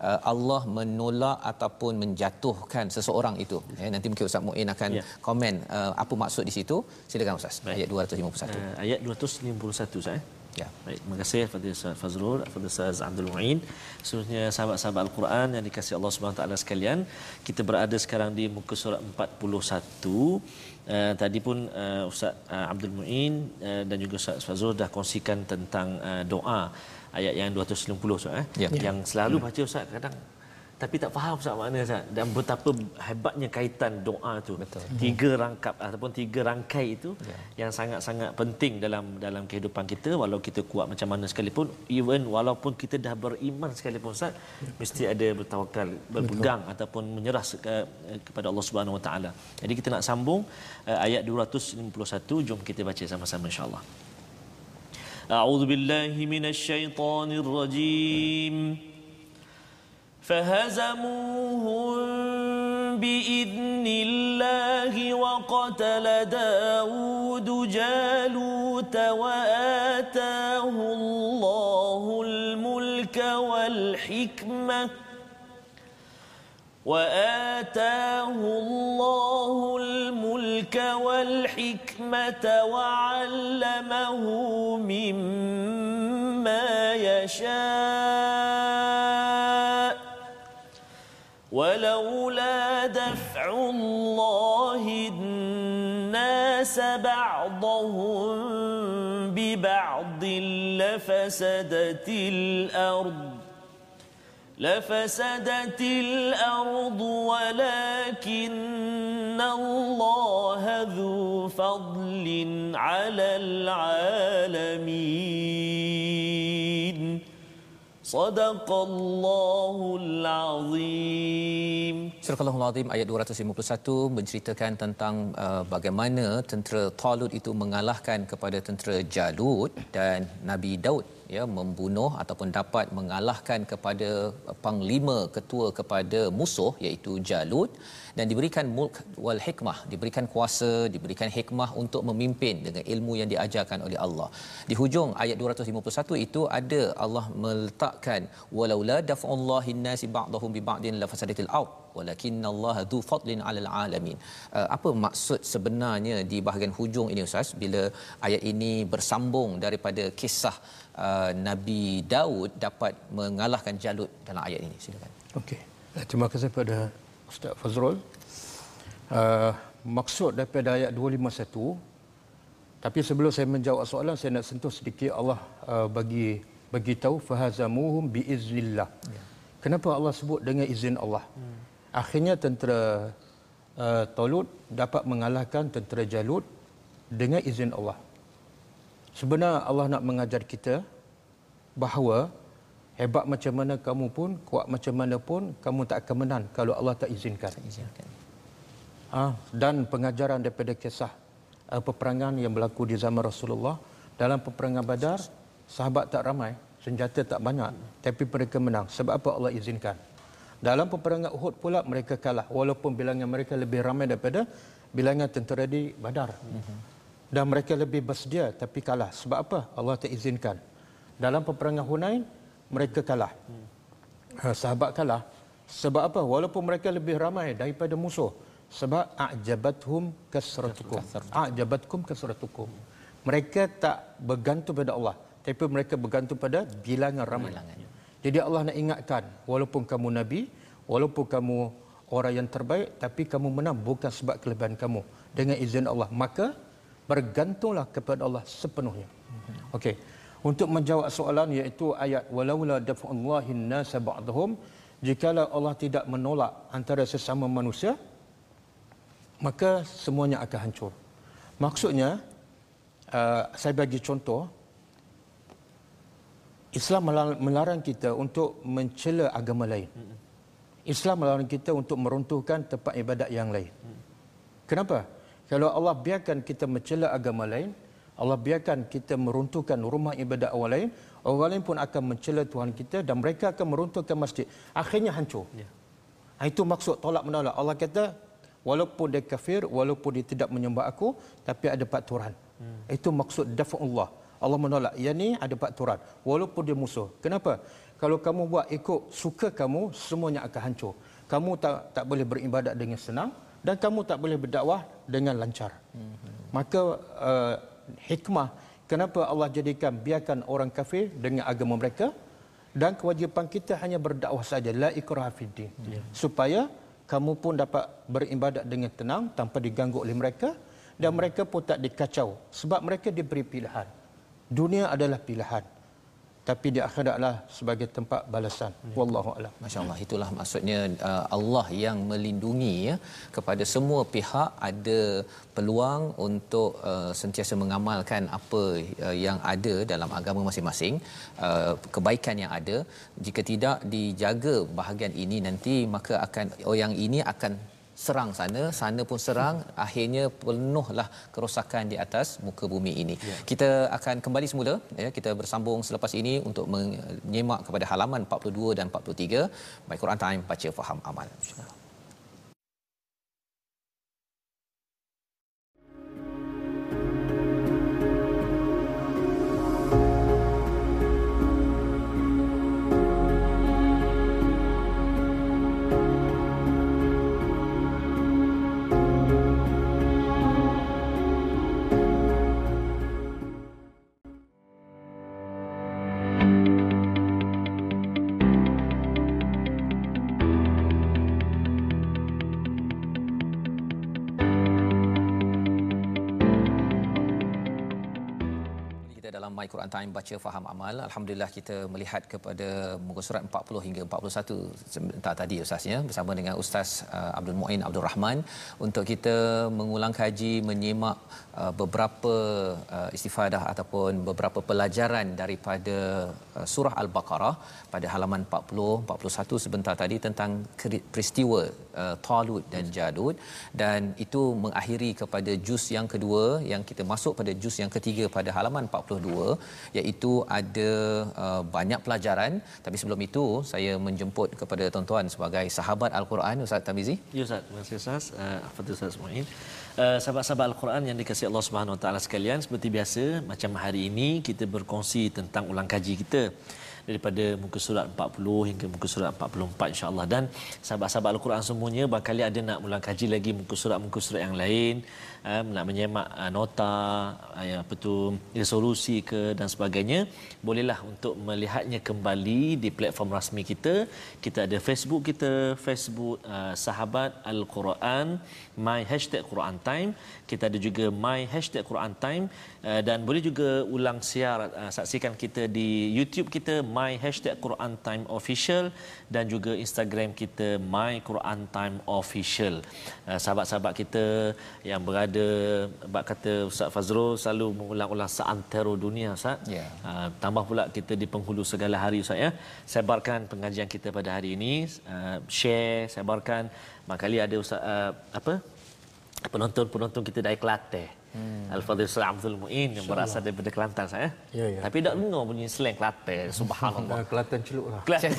A: uh, Allah menolak ataupun menjatuhkan seseorang itu ya nanti mungkin ustaz Muin akan ya. komen uh, apa maksud di situ silakan ustaz Baik. ayat 251 uh,
C: ayat 251 saya Ya. Baik, terima kasih kepada Ustaz Fazrul, kepada Ustaz Abdul Muin. Seterusnya sahabat-sahabat Al-Quran yang dikasihi Allah Subhanahu taala sekalian, kita berada sekarang di muka surat 41. Uh, tadi pun uh, Ustaz uh, Abdul Muin uh, dan juga Ustaz Fazrul dah kongsikan tentang uh, doa ayat yang 290 Ustaz eh ya. yang selalu hmm. baca Ustaz kadang tapi tak faham Ustaz makna Ustaz dan betapa hebatnya kaitan doa tu Betul. tiga rangkap ataupun tiga rangkai itu ya. yang sangat-sangat penting dalam dalam kehidupan kita walau kita kuat macam mana sekalipun even walaupun kita dah beriman sekalipun Ustaz ya. mesti ada bertawakal berpegang Betul. ataupun menyerah ke, kepada Allah Subhanahu Wa Taala jadi kita nak sambung uh, ayat 251 jom kita baca sama-sama insya-Allah أعوذ بالله من الشيطان الرجيم. فهزموهم بإذن الله وقتل داود جالوت وآتاه الله الملك والحكمة وآتاه الله الملك والحكمة وعلمه مما يشاء. ولولا دفع الله الناس بعضهم ببعض لفسدت الأرض. لفسدت الأرض ولكن الله ذو فضل على العالمين. صدق الله العظيم
A: Surah Al-Azim ayat 251 menceritakan tentang uh, bagaimana tentera Talut itu mengalahkan kepada tentera Jalut dan Nabi Daud ya membunuh ataupun dapat mengalahkan kepada panglima ketua kepada musuh iaitu Jalut dan diberikan mulk wal hikmah diberikan kuasa diberikan hikmah untuk memimpin dengan ilmu yang diajarkan oleh Allah. Di hujung ayat 251 itu ada Allah meletakkan walaula daf'ullahi nasi ba'dahum bi ba'din la fasadatil ard walakinallaha dzu fadlin 'alal alamin. Uh, apa maksud sebenarnya di bahagian hujung ini ustaz? Bila ayat ini bersambung daripada kisah uh, Nabi Daud dapat mengalahkan Jalut dalam ayat ini. Silakan.
B: Okey. Terima kasih kepada Ustaz Fazrul. Uh, maksud daripada ayat 251 tapi sebelum saya menjawab soalan saya nak sentuh sedikit Allah uh, bagi bagi tahu fahazamuhum biiznillah. Ya. Kenapa Allah sebut dengan izin Allah? Hmm. Akhirnya tentera uh, Talut dapat mengalahkan tentera Jalut dengan izin Allah. Sebenarnya Allah nak mengajar kita bahawa hebat macam mana kamu pun, kuat macam mana pun, kamu tak akan menang kalau Allah tak izinkan. izinkan. Ha, dan pengajaran daripada kisah uh, peperangan yang berlaku di zaman Rasulullah dalam peperangan Badar, sahabat tak ramai, senjata tak banyak, tapi mereka menang. Sebab apa Allah izinkan? Dalam peperangan Uhud pula mereka kalah walaupun bilangan mereka lebih ramai daripada bilangan tentera di Badar. Mm-hmm dan mereka lebih bersedia tapi kalah sebab apa Allah tak izinkan dalam peperangan Hunain mereka kalah. Hmm. sahabat kalah. Sebab apa? Walaupun mereka lebih ramai daripada musuh sebab a'jabathum kasratukum. A'jabatkum kasratukum. Mereka tak bergantung pada Allah tapi mereka bergantung pada bilangan ramai. Bilangan. jadi Allah nak ingatkan walaupun kamu nabi walaupun kamu orang yang terbaik tapi kamu menang bukan sebab kelebihan kamu. Dengan izin Allah maka bergantunglah kepada Allah sepenuhnya. Okey. Untuk menjawab soalan iaitu ayat walaula dafa'ullahi an-nasa ba'dhum jikalau Allah tidak menolak antara sesama manusia maka semuanya akan hancur. Maksudnya uh, saya bagi contoh Islam melarang kita untuk mencela agama lain. Islam melarang kita untuk meruntuhkan tempat ibadat yang lain. Kenapa? Kalau Allah biarkan kita mencela agama lain, Allah biarkan kita meruntuhkan rumah ibadat orang lain, orang lain pun akan mencela Tuhan kita dan mereka akan meruntuhkan masjid. Akhirnya hancur. Ya. Itu maksud tolak menolak. Allah kata, walaupun dia kafir, walaupun dia tidak menyembah aku, tapi ada pak Tuhan. Hmm. Itu maksud dafa'ullah. Allah menolak. Yang ni ada pak Tuhan. Walaupun dia musuh. Kenapa? Kalau kamu buat ikut suka kamu, semuanya akan hancur. Kamu tak tak boleh beribadat dengan senang dan kamu tak boleh berdakwah dengan lancar. Mm-hmm. Maka uh, hikmah kenapa Allah jadikan biarkan orang kafir dengan agama mereka dan kewajipan kita hanya berdakwah saja la ikraha fiddin yeah. supaya kamu pun dapat beribadat dengan tenang tanpa diganggu oleh mereka dan mereka pun tak dikacau sebab mereka diberi pilihan. Dunia adalah pilihan tapi di akhirat adalah sebagai tempat balasan. Ya. wallahu alam.
A: Masyaallah itulah maksudnya uh, Allah yang melindungi ya. Kepada semua pihak ada peluang untuk uh, sentiasa mengamalkan apa uh, yang ada dalam agama masing-masing uh, kebaikan yang ada. Jika tidak dijaga bahagian ini nanti maka akan oh yang ini akan serang sana, sana pun serang, akhirnya penuhlah kerosakan di atas muka bumi ini. Ya. Kita akan kembali semula ya, kita bersambung selepas ini untuk menyimak kepada halaman 42 dan 43 My Quran Time baca faham amal. Quran Time baca faham amal. Alhamdulillah kita melihat kepada muka surat 40 hingga 41 sebentar tadi ustaznya bersama dengan Ustaz uh, Abdul Muin Abdul Rahman untuk kita mengulang kaji menyimak uh, beberapa uh, istifadah ataupun beberapa pelajaran daripada uh, surah Al-Baqarah pada halaman 40 41 sebentar tadi tentang peristiwa uh, Talut dan Jadud dan itu mengakhiri kepada juz yang kedua yang kita masuk pada juz yang ketiga pada halaman 42 iaitu ada uh, banyak pelajaran tapi sebelum itu saya menjemput kepada tuan-tuan sebagai sahabat al-Quran Ustaz Tamizi.
C: Ya Ustaz, terima kasih Ustaz. Uh, apa Ustaz Muin? Uh, sahabat-sahabat Al-Quran yang dikasihi Allah Subhanahu Wa Taala sekalian, seperti biasa macam hari ini kita berkongsi tentang ulang kaji kita. Daripada muka surat 40 hingga muka surat 44 insya-Allah. Dan sahabat-sahabat al-Quran semuanya barangkali ada nak ulang kaji lagi muka surat-muka surat yang lain. Uh, nak menyemak uh, nota uh, ya apa tu resolusi ke dan sebagainya. Bolehlah untuk melihatnya kembali di platform rasmi kita. Kita ada Facebook kita Facebook uh, sahabat al-Quran my hashtag Quran time kita ada juga my hashtag Quran time uh, dan boleh juga ulang siar uh, saksikan kita di YouTube kita my hashtag Quran time official dan juga Instagram kita my Quran time official. Uh, sahabat-sahabat kita yang berada bab kata Ustaz Fazrul selalu mengulang-ulang seantero dunia Ustaz.
A: Yeah.
C: uh, tambah pula kita di penghulu segala hari Ustaz ya. Sebarkan pengajian kita pada hari ini uh, share sebarkan. Makali ada Ustaz uh, apa penonton-penonton kita dari Kelantan. Hmm. Al-Fadhil Salam Abdul Muin yang berasal daripada Kelantan saya.
B: Ya, ya.
C: Tapi tak dengar bunyi slang Kelantan. Subhanallah.
B: Kelantan celuk lah.
C: Kelantan.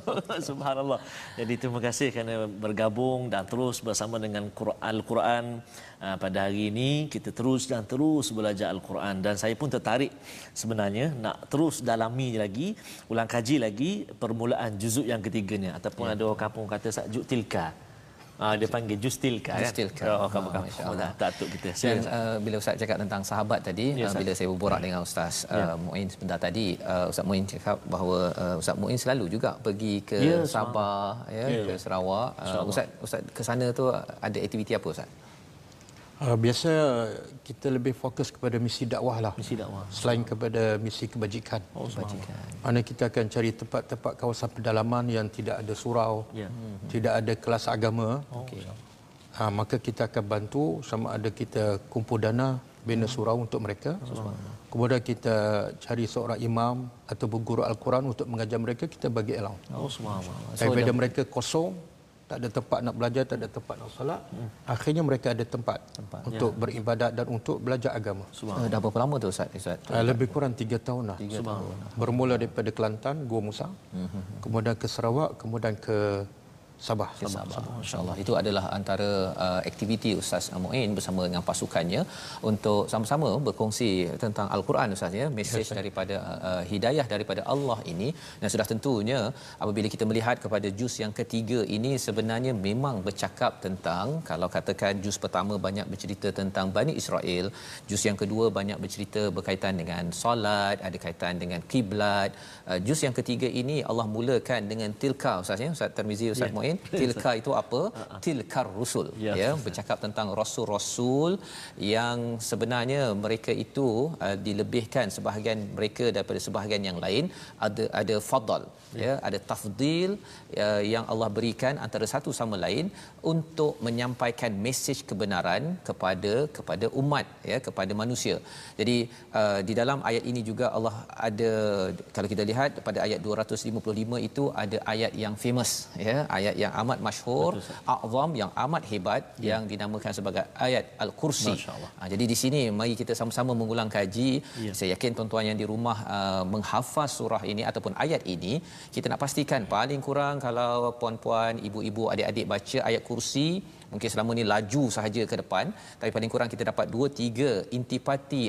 C: Subhanallah. Jadi terima kasih kerana bergabung dan terus bersama dengan Al-Quran uh, pada hari ini kita terus dan terus belajar Al-Quran dan saya pun tertarik sebenarnya nak terus dalami lagi ulang kaji lagi permulaan juzuk yang ketiganya ataupun ya. ada orang kampung kata sajuk tilka Ah dia panggil Justilka kan.
A: Justilka.
C: Oh, kamu kamu. Oh, tak tuk kita.
A: Dan uh, bila Ustaz cakap tentang sahabat tadi, ya, uh, bila saya berborak dengan Ustaz uh, ya. Muin sebentar tadi, uh, Ustaz Muin cakap bahawa uh, Ustaz Muin selalu juga pergi ke ya, Sabah, ya, ya, ke Sarawak. Uh, Ustaz Ustaz ke sana tu ada aktiviti apa Ustaz?
B: Uh, biasa kita lebih fokus kepada misi dakwah lah.
C: Misi dakwah.
B: Selain kepada misi kebajikan.
A: Oh, kebajikan.
B: Mana kita akan cari tempat-tempat kawasan pedalaman yang tidak ada surau, yeah. hmm. tidak ada kelas agama. Oh, okay. uh, maka kita akan bantu sama ada kita kumpul dana bina surau untuk mereka. Kemudian kita cari seorang imam atau guru Al-Quran untuk mengajar mereka, kita bagi alam. Oh, Daripada so, mereka kosong, tak ada tempat nak belajar, tak ada tempat nak solat. Hmm. Akhirnya mereka ada tempat, tempat. untuk ya. beribadat dan untuk belajar agama.
A: Uh, dah berapa lama tu Ustaz? Ustaz?
B: Uh, lebih kurang tiga tahun lah. Tiga tahun. Bermula daripada Kelantan, Gua Musa. Hmm. Kemudian ke Sarawak, kemudian ke Sabah.
A: Sabah. Sabah. Masya-Allah. Itu adalah antara uh, aktiviti Ustaz Muin bersama dengan pasukannya untuk sama-sama berkongsi tentang Al-Quran Ustaz ya, mesej yes, daripada uh, hidayah daripada Allah ini dan sudah tentunya apabila kita melihat kepada juz yang ketiga ini sebenarnya memang bercakap tentang kalau katakan juz pertama banyak bercerita tentang Bani Israel, juz yang kedua banyak bercerita berkaitan dengan solat, ada kaitan dengan kiblat. Uh, juz yang ketiga ini Allah mulakan dengan tilka Ustaz ya, Ustaz Tarmizi Ustaz yeah. Muin lain tilka itu apa? Tilkar rusul. Ya, ya bercakap tentang rasul-rasul yang sebenarnya mereka itu uh, dilebihkan sebahagian mereka daripada sebahagian yang lain. Ada ada fadal ya, ya ada tafdil uh, yang Allah berikan antara satu sama lain untuk menyampaikan mesej kebenaran kepada kepada umat ya kepada manusia. Jadi uh, di dalam ayat ini juga Allah ada kalau kita lihat pada ayat 255 itu ada ayat yang famous ya ayat yang amat masyhur azam yang amat hebat ya. yang dinamakan sebagai ayat al-kursi ha, jadi di sini mari kita sama-sama mengulang kaji ya. saya yakin tuan-tuan yang di rumah uh, menghafaz surah ini ataupun ayat ini kita nak pastikan paling kurang kalau puan-puan ibu-ibu adik-adik baca ayat kursi mungkin selama ni laju sahaja ke depan tapi paling kurang kita dapat 2 3 intipati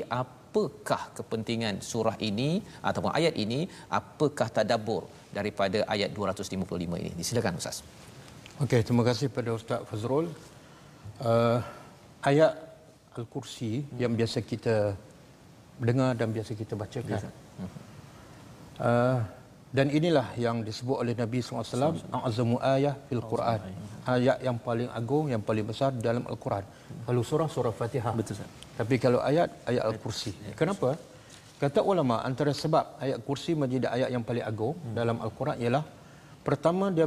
A: apakah kepentingan surah ini ataupun ayat ini apakah tadabbur daripada ayat 255 ini disilakan ustaz
B: Okey, terima kasih pada Ustaz Fazrul. Uh, ayat Al-Kursi hmm. yang biasa kita dengar dan biasa kita bacakan. Uh, dan inilah yang disebut oleh Nabi SAW, A'azamu ayah fil Quran. Ayat yang paling agung, yang paling besar dalam Al-Quran. Kalau surah, surah Fatihah. Betul, Sir. Tapi kalau ayat, ayat Al-Kursi. Kenapa? Kata ulama, antara sebab ayat Kursi menjadi ayat yang paling agung hmm. dalam Al-Quran ialah Pertama dia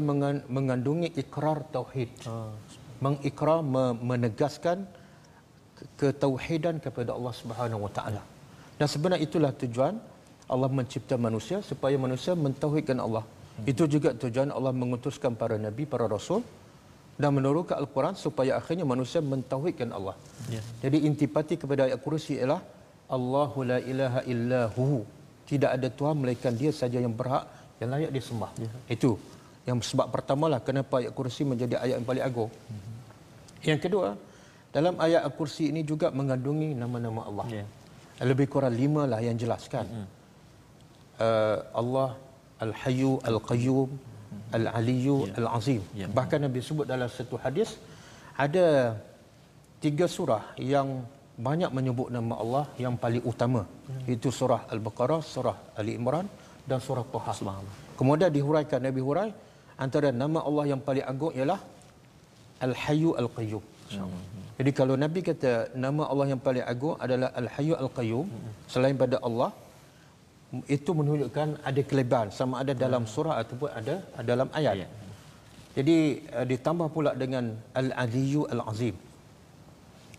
B: mengandungi ikrar tauhid. Oh. Mengikrar menegaskan ketauhidan kepada Allah Subhanahu Wa Taala. Dan sebenarnya itulah tujuan Allah mencipta manusia supaya manusia mentauhidkan Allah. Hmm. Itu juga tujuan Allah mengutuskan para nabi, para rasul dan menurunkan Al-Quran supaya akhirnya manusia mentauhidkan Allah. Yeah. Jadi intipati kepada ayat kursi ialah Allahu la ilaha illa hu. Tidak ada Tuhan melainkan dia saja yang berhak yang layak disembah. Ya. Itu yang sebab pertamalah kenapa ayat kursi menjadi ayat yang paling agung. Mm-hmm. Yang kedua, dalam ayat kursi ini juga mengandungi nama-nama Allah. Ya. Lebih kurang lima lah yang jelaskan. Mm-hmm. Uh, Allah Al-Hayyu Al-Qayyum Al-Aliyyu
C: Ya.
B: Al-Azim.
C: Ya.
B: Bahkan Nabi sebut dalam satu hadis ada tiga surah yang banyak menyebut nama Allah yang paling utama. Itu surah Al-Baqarah, surah Ali Imran dan surah Taha. Kemudian dihuraikan Nabi hurai antara nama Allah yang paling agung ialah Al-Hayyu Al-Qayyum. Jadi kalau Nabi kata nama Allah yang paling agung adalah Al-Hayyu Al-Qayyum selain pada Allah itu menunjukkan ada kelebihan sama ada dalam surah ataupun ada dalam ayat.
C: Ayat.
B: Jadi uh, ditambah pula dengan Al-Aliyyu Al-Azim.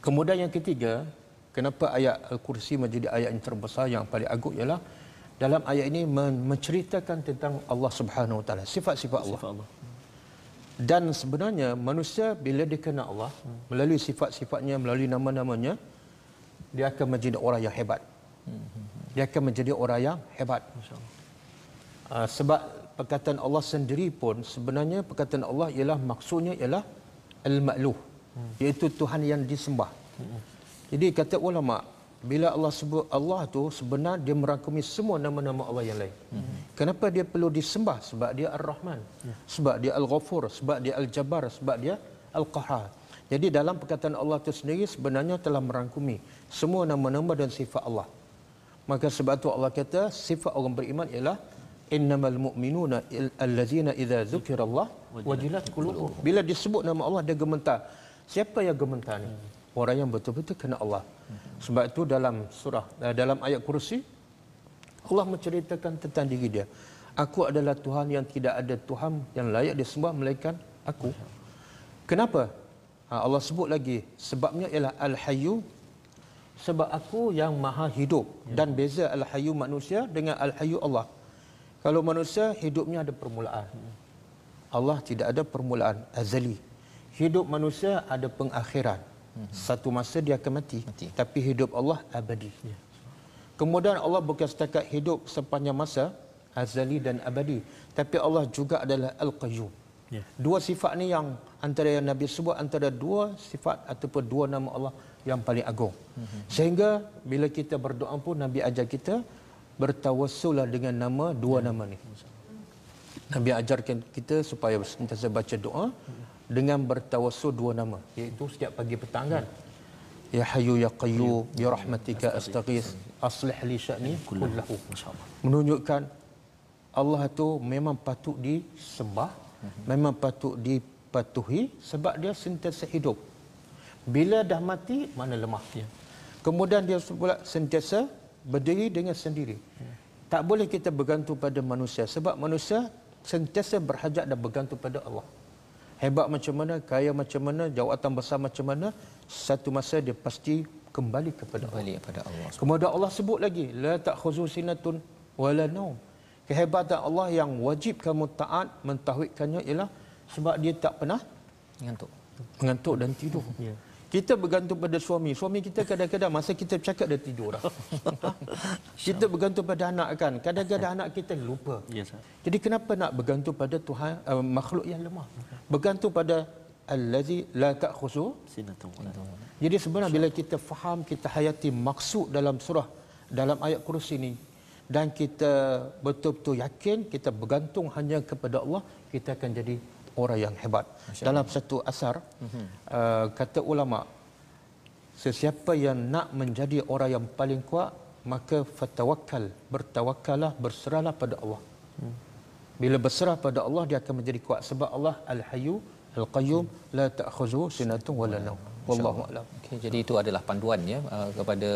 B: Kemudian yang ketiga, kenapa ayat Al-Kursi menjadi ayat yang terbesar yang paling agung ialah dalam ayat ini men- menceritakan tentang Allah Subhanahu Wa Taala, sifat-sifat Allah.
C: Sifat Allah.
B: Dan sebenarnya manusia bila dia kenal Allah melalui sifat-sifatnya, melalui nama-namanya, dia akan menjadi orang yang hebat. Dia akan menjadi orang yang hebat. Uh, sebab perkataan Allah sendiri pun sebenarnya perkataan Allah ialah maksudnya ialah al-ma'luh iaitu Tuhan yang disembah. Jadi kata ulama bila Allah sebut Allah tu sebenarnya dia merangkumi semua nama-nama Allah yang lain. Kenapa dia perlu disembah? Sebab dia Ar-Rahman. Sebab dia Al-Ghafur, sebab dia Al-Jabbar, sebab dia Al-Qahhar. Jadi dalam perkataan Allah itu sendiri sebenarnya telah merangkumi semua nama-nama dan sifat Allah. Maka sebab tu Allah kata sifat orang beriman ialah innamal mu'minuna allazina idza dzukirallah wajilat qulubuhum. Bila disebut nama Allah dia gemetar. Siapa yang gemetar ni? Orang yang betul-betul kenal Allah. Sebab itu dalam surah eh, dalam ayat kursi Allah menceritakan tentang diri dia. Aku adalah Tuhan yang tidak ada Tuhan yang layak disembah melainkan aku. Kenapa? Ha, Allah sebut lagi sebabnya ialah Al-Hayyu sebab aku yang maha hidup dan beza Al-Hayyu manusia dengan Al-Hayyu Allah. Kalau manusia hidupnya ada permulaan. Allah tidak ada permulaan azali. Hidup manusia ada pengakhiran. Satu masa dia akan mati.
A: Mati.
B: Tapi hidup Allah abadi. Kemudian Allah bukan setakat hidup sepanjang masa azali dan abadi, tapi Allah juga adalah Al-Qayyum.
C: Ya.
B: Dua sifat ni yang antara yang Nabi sebut antara dua sifat ataupun dua nama Allah yang paling agung. Sehingga bila kita berdoa pun Nabi ajar kita bertawassullah dengan nama dua nama ni. Nabi ajarkan kita supaya sentiasa baca doa dengan bertawassul dua nama iaitu setiap pagi petang kan. Ya Hayyu ya Qayyum bi rahmatika astaghith aslih li sya'ni kullahu. Menunjukkan Allah tu memang patut disembah, memang patut dipatuhi sebab dia sentiasa hidup. Bila dah mati mana lemah. Kemudian dia pula sentiasa berdiri dengan sendiri. Tak boleh kita bergantung pada manusia sebab manusia sentiasa berhajat dan bergantung pada Allah. Hebat macam mana, kaya macam mana, jawatan besar macam mana, satu masa dia pasti kembali kepada Allah.
A: Kembali kepada Allah.
B: Kemudian Allah sebut lagi, la ta'khuzu sinatun wala naum. Kehebatan Allah yang wajib kamu taat mentauhidkannya ialah sebab dia tak pernah
A: Ngantuk.
B: mengantuk dan tidur.
C: Ya.
B: Kita bergantung pada suami. Suami kita kadang-kadang masa kita bercakap dia tidur dah. kita bergantung pada anak kan. Kadang-kadang anak kita lupa.
C: Ya.
B: Jadi kenapa nak bergantung pada Tuhan uh, makhluk yang lemah? Bergantung pada allazi la ta'khuzu
C: Sinatun
B: jadi sebenarnya bila kita faham, kita hayati maksud dalam surah, dalam ayat kursi ini dan kita betul-betul yakin kita bergantung hanya kepada Allah, kita akan jadi orang yang hebat. Dalam satu asar, uh, kata ulama, sesiapa yang nak menjadi orang yang paling kuat, maka fatawakkal, bertawakkallah, berserahlah pada Allah. Bila berserah pada Allah dia akan menjadi kuat sebab Allah Al-Hayyu Al-Qayyum la ta'khuzu sinatun wala naum. Wallahu a'lam.
A: Okay, jadi itu adalah panduan ya uh, kepada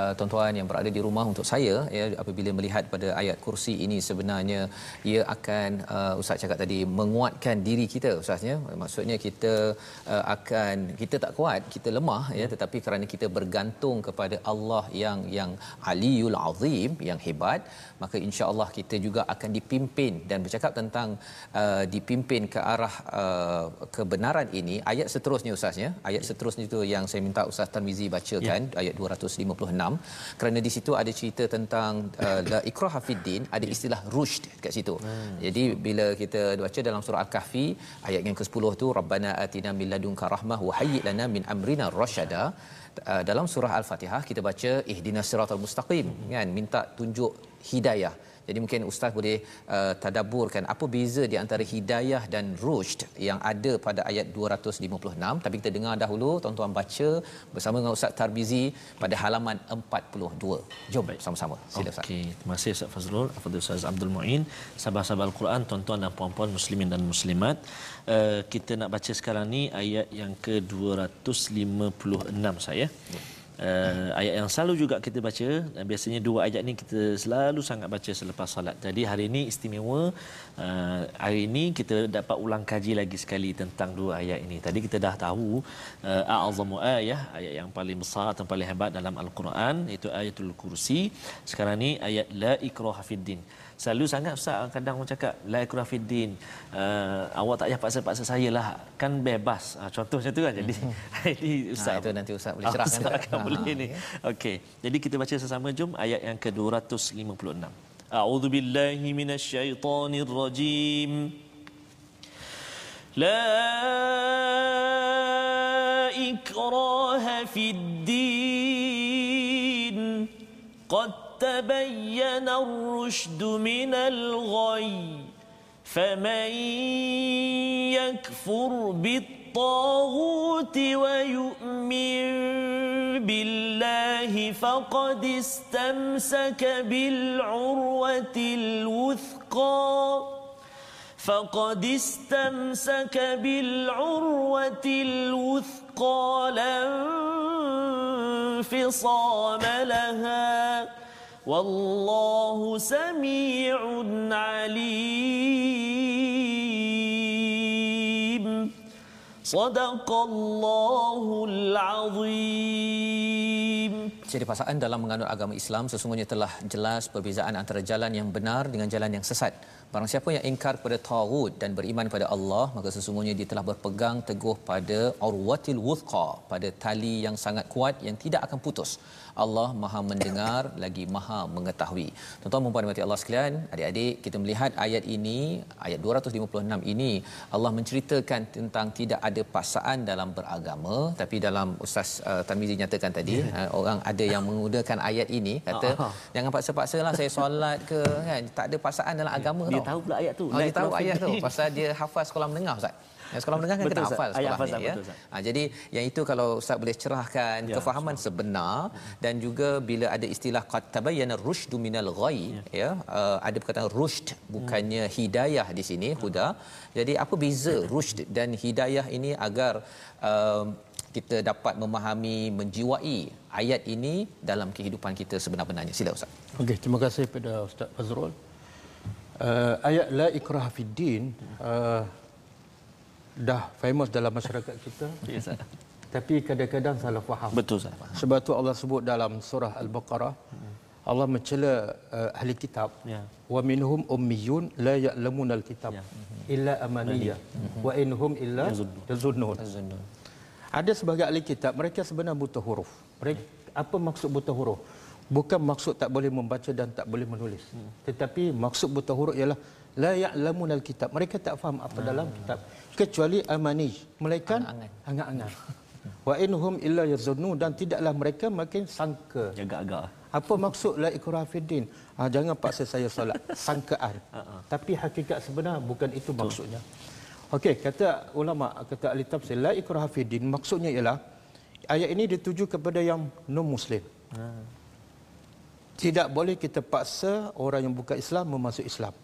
A: uh, tuan-tuan yang berada di rumah untuk saya ya apabila melihat pada ayat kursi ini sebenarnya ia akan uh, ustaz cakap tadi menguatkan diri kita ustaz ya maksudnya kita uh, akan kita tak kuat kita lemah ya tetapi kerana kita bergantung kepada Allah yang yang Aliyul Azim yang hebat maka insya-Allah kita juga akan dipimpin dan bercakap tentang uh, dipimpin ke arah uh, kebenaran ini. Ayat seterusnya ustaz ya ayat seterusnya itu yang saya minta ustaz Tarmizi bacakan ya. ayat 256 kerana di situ ada cerita tentang uh, la ikraha fid din ada istilah rushd kat situ hmm. jadi bila kita baca dalam surah al-kahfi ayat yang ke-10 tu rabbana atina min ladunka rahmah wa hayyi lana min amrina rasyada uh, dalam surah al-fatihah kita baca ihdinas siratal mustaqim hmm. kan minta tunjuk hidayah Jadi mungkin ustaz boleh uh, tadabburkan apa beza di antara hidayah dan rushd yang ada pada ayat 256 tapi kita dengar dahulu tuan-tuan baca bersama dengan ustaz Tarbizi pada halaman 42. Jom Baik. sama-sama.
C: Sila ustaz. Okey, terima kasih Ustaz Fazrul, Fadil Ustaz Abdul Muin, sahabat-sahabat Al-Quran, tuan-tuan dan puan-puan muslimin dan muslimat. Uh, kita nak baca sekarang ni ayat yang ke-256 saya. Ya uh, ayat yang selalu juga kita baca dan biasanya dua ayat ni kita selalu sangat baca selepas solat. Jadi hari ini istimewa uh, hari ini kita dapat ulang kaji lagi sekali tentang dua ayat ini. Tadi kita dah tahu uh, a'azamu ayah ayat yang paling besar atau paling hebat dalam al-Quran iaitu ayatul kursi. Sekarang ni ayat la ikraha fiddin selalu sangat ustaz kadang orang cakap la ikrafiddin uh, awak tak payah paksa-paksa saya lah. Kan bebas. Uh, contoh macam tu kan? Jadi
A: hmm. ini ustaz ha, itu nanti ustaz boleh cerahkan
C: ustaz akan ha, boleh ni. okey. Jadi kita baca sesama. Jom ayat yang ke-256 a'udzu billahi minasyaitonir rajim la ikraha fid din qad تبين الرشد من الغي فمن يكفر بالطاغوت ويؤمن بالله فقد استمسك بالعروة الوثقى. فقد استمسك بالعروة الوثقى لا انفصام لها. والله سميع عليم صدق الله العظيم
A: Jadi pasangan dalam menganut agama Islam sesungguhnya telah jelas perbezaan antara jalan yang benar dengan jalan yang sesat. Barang siapa yang ingkar kepada Tawud dan beriman kepada Allah, maka sesungguhnya dia telah berpegang teguh pada Urwatil Wuthqa, pada tali yang sangat kuat yang tidak akan putus. Allah Maha mendengar lagi Maha mengetahui. Tuan-tuan dan puan Allah sekalian, adik-adik kita melihat ayat ini, ayat 256 ini Allah menceritakan tentang tidak ada paksaan dalam beragama, tapi dalam Ustaz uh, Tarmizi nyatakan tadi, yeah. uh, orang ada yang menggunakan ayat ini kata uh-huh. jangan paksa-paksalah saya solat ke kan, tak ada paksaan dalam agama
C: dia tau. tahu pula ayat tu.
A: Oh, dia tahu ayat tu pasal dia hafal sekolah menengah Ustaz. Yang sekolah menengah kan betul, kena hafal sekolah hafal, ni ya. Betul, ha, jadi yang itu kalau ustaz boleh cerahkan ya, kefahaman so. sebenar dan juga bila ada istilah qad tabayyana rusydu minal ghai ya, ya uh, ada perkataan rushd bukannya hmm. hidayah di sini hmm. huda. Jadi apa beza rushd dan hidayah ini agar uh, kita dapat memahami menjiwai ayat ini dalam kehidupan kita sebenar-benarnya. Sila ustaz.
B: Okey, terima kasih kepada ustaz Fazrul. Uh, ayat la ikrah fid din uh, dah famous dalam masyarakat kita. Yes, Tapi kadang-kadang salah faham.
C: Betul Ustaz.
B: Sebab tu Allah sebut dalam surah Al-Baqarah Allah mencela uh, ahli kitab. Ya. Wa minhum ummiyun la ya'lamuna al-kitab ya. illa amaniyah mhm. wa inhum illa yazunnun. Ada sebagai ahli kitab mereka sebenarnya buta huruf. Mereka, apa maksud buta huruf? Bukan maksud tak boleh membaca dan tak boleh menulis. Hmm. Tetapi maksud buta huruf ialah la ya'lamuna al-kitab. Mereka tak faham apa hmm. dalam kitab. Kecuali amani melainkan angan-angan wa inhum illa yazunnu dan tidaklah mereka makin sangka.
C: Jaga agak
B: apa maksud la ikrah fiddin ha, jangan paksa saya solat. Sangkaan. Tapi hakikat sebenar bukan itu maksudnya. Okey kata ulama kata ahli tafsir la ikrah fiddin maksudnya ialah ayat ini dituju kepada yang non muslim uh. tidak boleh kita paksa orang yang bukan Islam memasuk Islam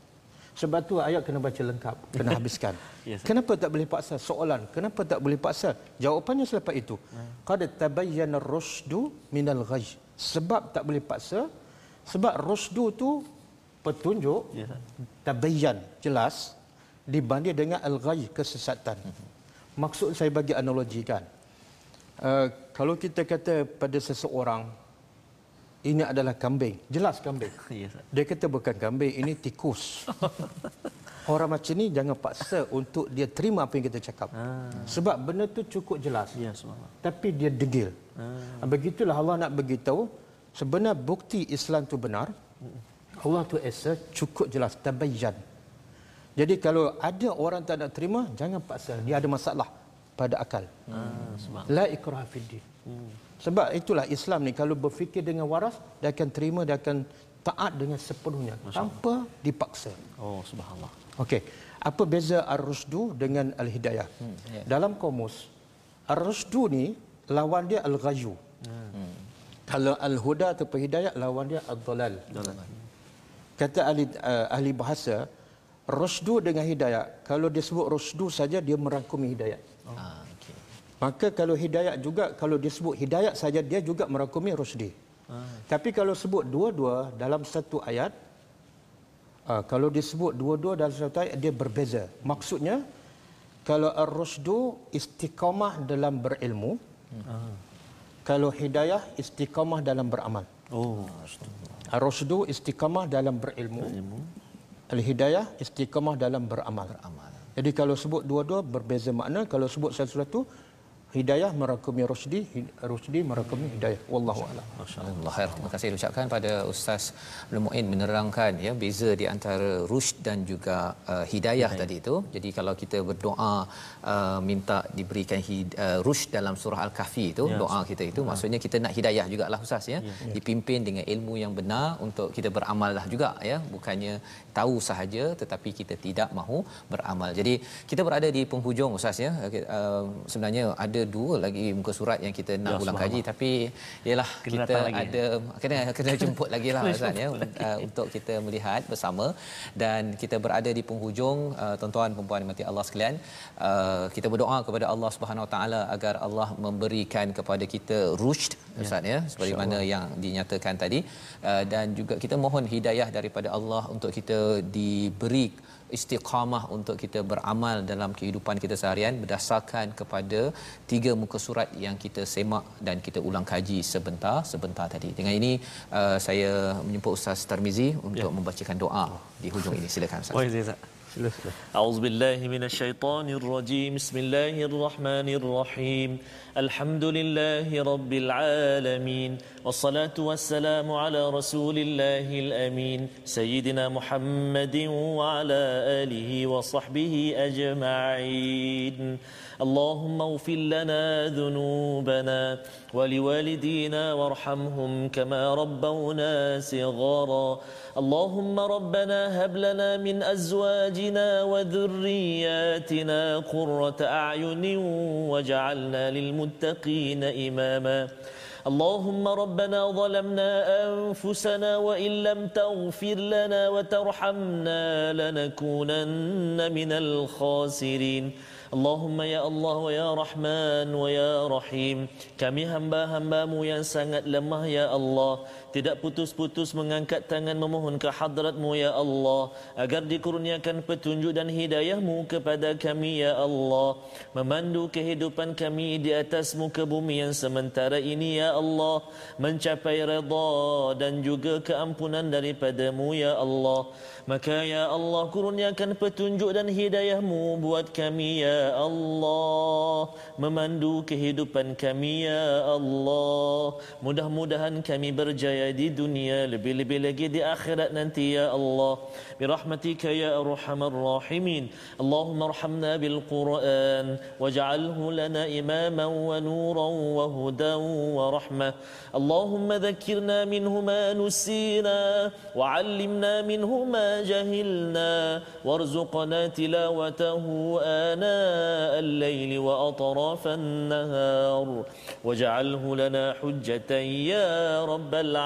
B: sebab tu ayat kena baca lengkap, kena habiskan. yes, kenapa tak boleh paksa? Soalan, kenapa tak boleh paksa? Jawapannya selepas itu. Hmm. Qad tabayyana ar-rusydu minal ghayy. Sebab tak boleh paksa, sebab rusdu tu petunjuk yes, tabayyan jelas dibanding dengan al-ghayy kesesatan. Maksud saya bagi analogikan. Uh, kalau kita kata pada seseorang ini adalah kambing. Jelas kambing. Dia kata bukan kambing, ini tikus. Orang macam ni jangan paksa untuk dia terima apa yang kita cakap. Ah. Sebab benda tu cukup jelas. Yes, Tapi dia degil. Ah. ah. Begitulah Allah nak beritahu sebenar bukti Islam tu benar. Allah tu esa cukup jelas tabayyan. Jadi kalau ada orang tak nak terima, jangan paksa. Dia ada masalah pada akal. Ah, La ikrah fid din. Hmm. Sebab itulah Islam ni kalau berfikir dengan waras dia akan terima dia akan taat dengan sepenuhnya tanpa dipaksa.
C: Oh, subhanallah.
B: Okey. Apa beza ar-rusdu dengan al-hidayah? Hmm, yeah. Dalam kamus ar-rusdu ni lawan dia al-ghayyu. Hmm. Kalau al-huda atau hidayah lawan dia ad-dhalal. Kata ahli uh, ahli bahasa rusdu dengan hidayah. Kalau dia sebut rusdu saja dia merangkumi hidayah. Oh. Ah, okay. Maka kalau hidayah juga kalau dia sebut hidayah saja dia juga merangkumi rusdi. Ah. Tapi kalau sebut dua-dua dalam satu ayat uh, kalau disebut dua-dua dalam satu ayat dia berbeza. Maksudnya kalau ar-rusdu istiqamah dalam berilmu. Hmm. Kalau hidayah istiqamah dalam beramal. Oh, ar-rusdu istiqamah dalam berilmu. berilmu. Al-hidayah istiqamah dalam beramal. beramal. Jadi kalau sebut dua-dua berbeza makna, kalau sebut satu-satu hidayah merangkumi rusdi rusdi merangkumi hidayah. Wallahu a'lam.
A: Masyaallah. Khair. Terima kasih ucapkan pada ustaz Muin menerangkan ya beza di antara rusd dan juga uh, hidayah Baik. tadi itu. Jadi kalau kita berdoa uh, minta diberikan hid, uh, rusd dalam surah al-kahfi itu ya, doa kita itu ya. maksudnya kita nak hidayah jugalah ustaz ya, ya. dipimpin dengan ilmu yang benar untuk kita beramal lah juga ya. Bukannya tahu sahaja tetapi kita tidak mahu beramal. Jadi kita berada di penghujung ustaz ya. Uh, sebenarnya ada dua lagi muka surat yang kita nak ya, ulang kaji. Tapi yalah kita ada kena kena jemput lagi lah Ustaz ya uh, untuk kita melihat bersama. Dan kita berada di penghujung uh, tuan-tuan dan puan mati Allah sekalian uh, kita berdoa kepada Allah Subhanahu Taala agar Allah memberikan kepada kita rushd ya. Ustaz ya seperti mana yang dinyatakan tadi. Uh, dan juga kita mohon hidayah daripada Allah untuk kita diberi istiqamah untuk kita beramal dalam kehidupan kita seharian berdasarkan kepada tiga muka surat yang kita semak dan kita ulang kaji sebentar sebentar tadi. Dengan ini uh, saya menjemput Ustaz Tarmizi untuk ya. membacakan doa di hujung ini. Silakan Ustaz.
C: Boleh Ustaz. أعوذ بالله من الشيطان الرجيم بسم الله الرحمن الرحيم الحمد لله رب العالمين والصلاة والسلام على رسول الله الأمين سيدنا محمد وعلى آله وصحبه أجمعين. اللهم اغفر لنا ذنوبنا ولوالدينا وارحمهم كما ربونا صغارا. اللهم ربنا هب لنا من أزواجنا وذرياتنا قرة أعين واجعلنا للمتقين إماما. اللهم ربنا ظلمنا انفسنا وان لم تغفر لنا وترحمنا لنكونن من الخاسرين Allahumma ya Allah wa ya Rahman wa ya Rahim Kami hamba-hambamu yang sangat lemah ya Allah Tidak putus-putus mengangkat tangan memohon ke hadratmu ya Allah Agar dikurniakan petunjuk dan hidayahmu kepada kami ya Allah. Memandu kehidupan kami di atas muka bumi yang sementara ini ya Allah. Mencapai redha dan juga keampunan daripadamu ya Allah. Maka ya Allah kurniakan petunjuk dan hidayahmu buat kami ya Allah. Memandu kehidupan kami ya Allah. Mudah-mudahan kami berjaya دي دنيا lebih-lebih lagi di akhirat يا الله برحمتك يا أرحم الراحمين اللهم ارحمنا بالقرآن واجعله لنا إماما ونورا وهدى ورحمة اللهم ذكرنا منه ما نسينا وعلمنا منه ما جهلنا وارزقنا تلاوته آناء الليل وأطراف النهار واجعله لنا حجة يا رب العالمين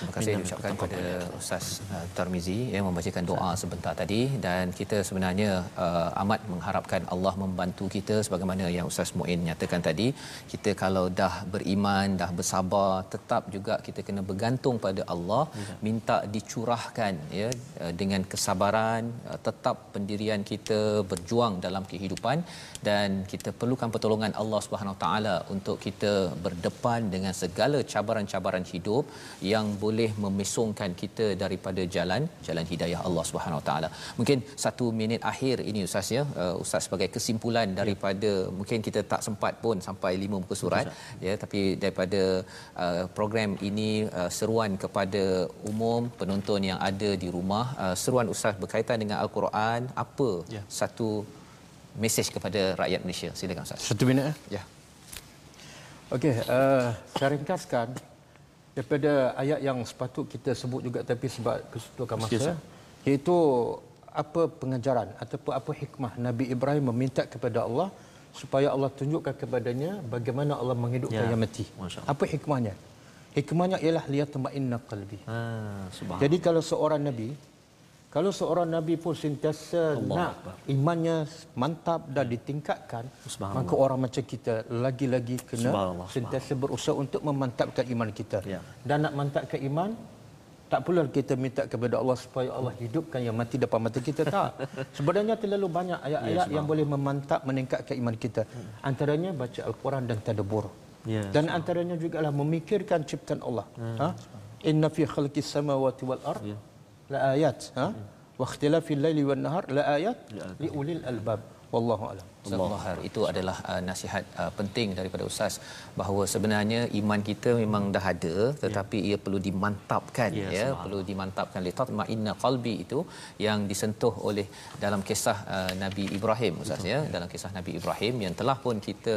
A: Terima kasih diucapkan kepada Ustaz uh, Tarmizi yang membacakan doa sebentar tadi. Dan kita sebenarnya uh, amat mengharapkan Allah membantu kita sebagaimana yang Ustaz Muin nyatakan tadi. Kita kalau dah beriman dah bersabar tetap juga kita kena bergantung pada Allah. Ya. minta dicurahkan ya uh, dengan kesabaran uh, tetap pendirian kita berjuang dalam kehidupan. Dan kita perlukan pertolongan Allah Subhanahu taala untuk kita berdepan dengan segala cabaran-cabaran hidup yang boleh boleh memesongkan kita daripada jalan jalan hidayah Allah Subhanahu Taala. Mungkin satu minit akhir ini ustaz ya, uh, ustaz sebagai kesimpulan daripada ya. mungkin kita tak sempat pun sampai lima muka surat Betul, ya tapi daripada uh, program ini uh, seruan kepada umum penonton yang ada di rumah uh, seruan ustaz berkaitan dengan al-Quran apa ya. satu mesej kepada rakyat Malaysia silakan ustaz.
B: Satu minit ya. Ya. Okey, uh, saya ringkaskan daripada ayat yang sepatut kita sebut juga tapi sebab kesetukan masa iaitu apa pengajaran ataupun apa hikmah Nabi Ibrahim meminta kepada Allah supaya Allah tunjukkan kepadanya bagaimana Allah menghidupkan ya. yang mati. Apa hikmahnya? Hikmahnya ialah liyatma'inna qalbi. Ha, Jadi kalau seorang nabi kalau seorang Nabi pun sentiasa Allah nak Allah. imannya mantap dan ditingkatkan, maka orang macam kita lagi-lagi kena sentiasa berusaha untuk memantapkan iman kita. Ya. Dan nak mantapkan iman, tak perlu kita minta kepada Allah supaya Allah hidupkan yang mati depan mata kita. Tak. Sebenarnya terlalu banyak ayat-ayat ya, yang boleh memantap, meningkatkan iman kita. Antaranya baca Al-Quran dan tadabur. Ya, dan antaranya juga memikirkan ciptaan Allah. Ya, ha? Inna fi khalqis samawati wal ard. Ya la ayat ha wa ikhtilafil laili wan nahar wallahu alam
A: Allah itu adalah uh, nasihat uh, penting daripada ustaz bahawa sebenarnya iman kita memang dah ada tetapi yeah. ia perlu dimantapkan yes, ya perlu dimantapkan li tatma'inna qalbi itu yang disentuh oleh dalam kisah uh, Nabi Ibrahim ustaz ya dalam kisah Nabi Ibrahim yang telah pun kita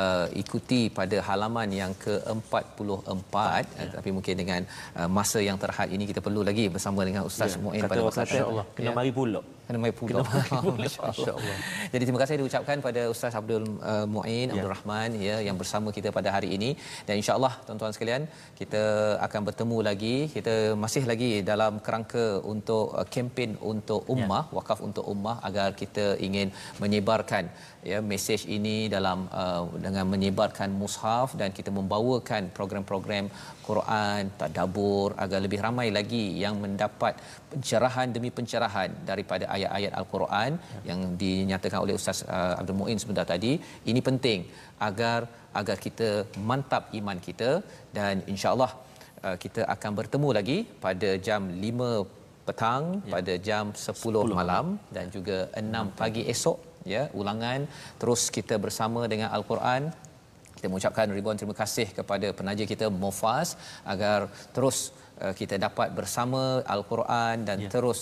A: uh, ikuti pada halaman yang ke-44 yeah. uh, tapi mungkin dengan uh, masa yang terhad ini kita perlu lagi bersama dengan ustaz yeah. Muin pada
C: masa Allah kena ya. mari pula
A: kena mari pula. masya-Allah. Jadi terima kasih diucapkan ucapkan pada Ustaz Abdul uh, Muin ya. Abdul Rahman ya yang bersama kita pada hari ini. Dan insya-Allah tuan-tuan sekalian kita akan bertemu lagi. Kita masih lagi dalam kerangka untuk uh, kempen untuk ummah ya. wakaf untuk ummah agar kita ingin menyebarkan ya mesej ini dalam uh, dengan menyebarkan mushaf dan kita membawakan program-program Quran tadabbur agar lebih ramai lagi yang mendapat pencerahan demi pencerahan daripada ayat-ayat al-Quran ya. yang dinyatakan oleh Ustaz uh, Abdul Muin sebentar tadi ini penting agar agar kita mantap iman kita dan insya-Allah uh, kita akan bertemu lagi pada jam 5 petang ya. pada jam 10, 10 malam dan juga 6 pagi esok ya ulangan terus kita bersama dengan al-Quran kita mengucapkan ribuan terima kasih kepada penaja kita Mufas agar terus kita dapat bersama al-Quran dan ya. terus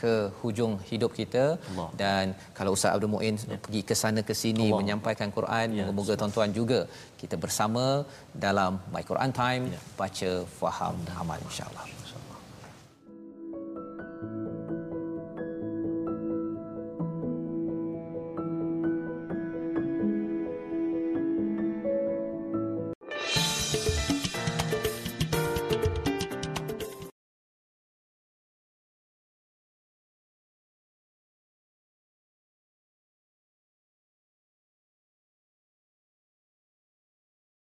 A: ke hujung hidup kita Allah. dan kalau Ustaz Abdul Muin ya. pergi ke sana ke sini Allah. menyampaikan Quran ya. moga tuan-tuan juga kita bersama dalam My Quran Time ya. baca faham dan amal insya-Allah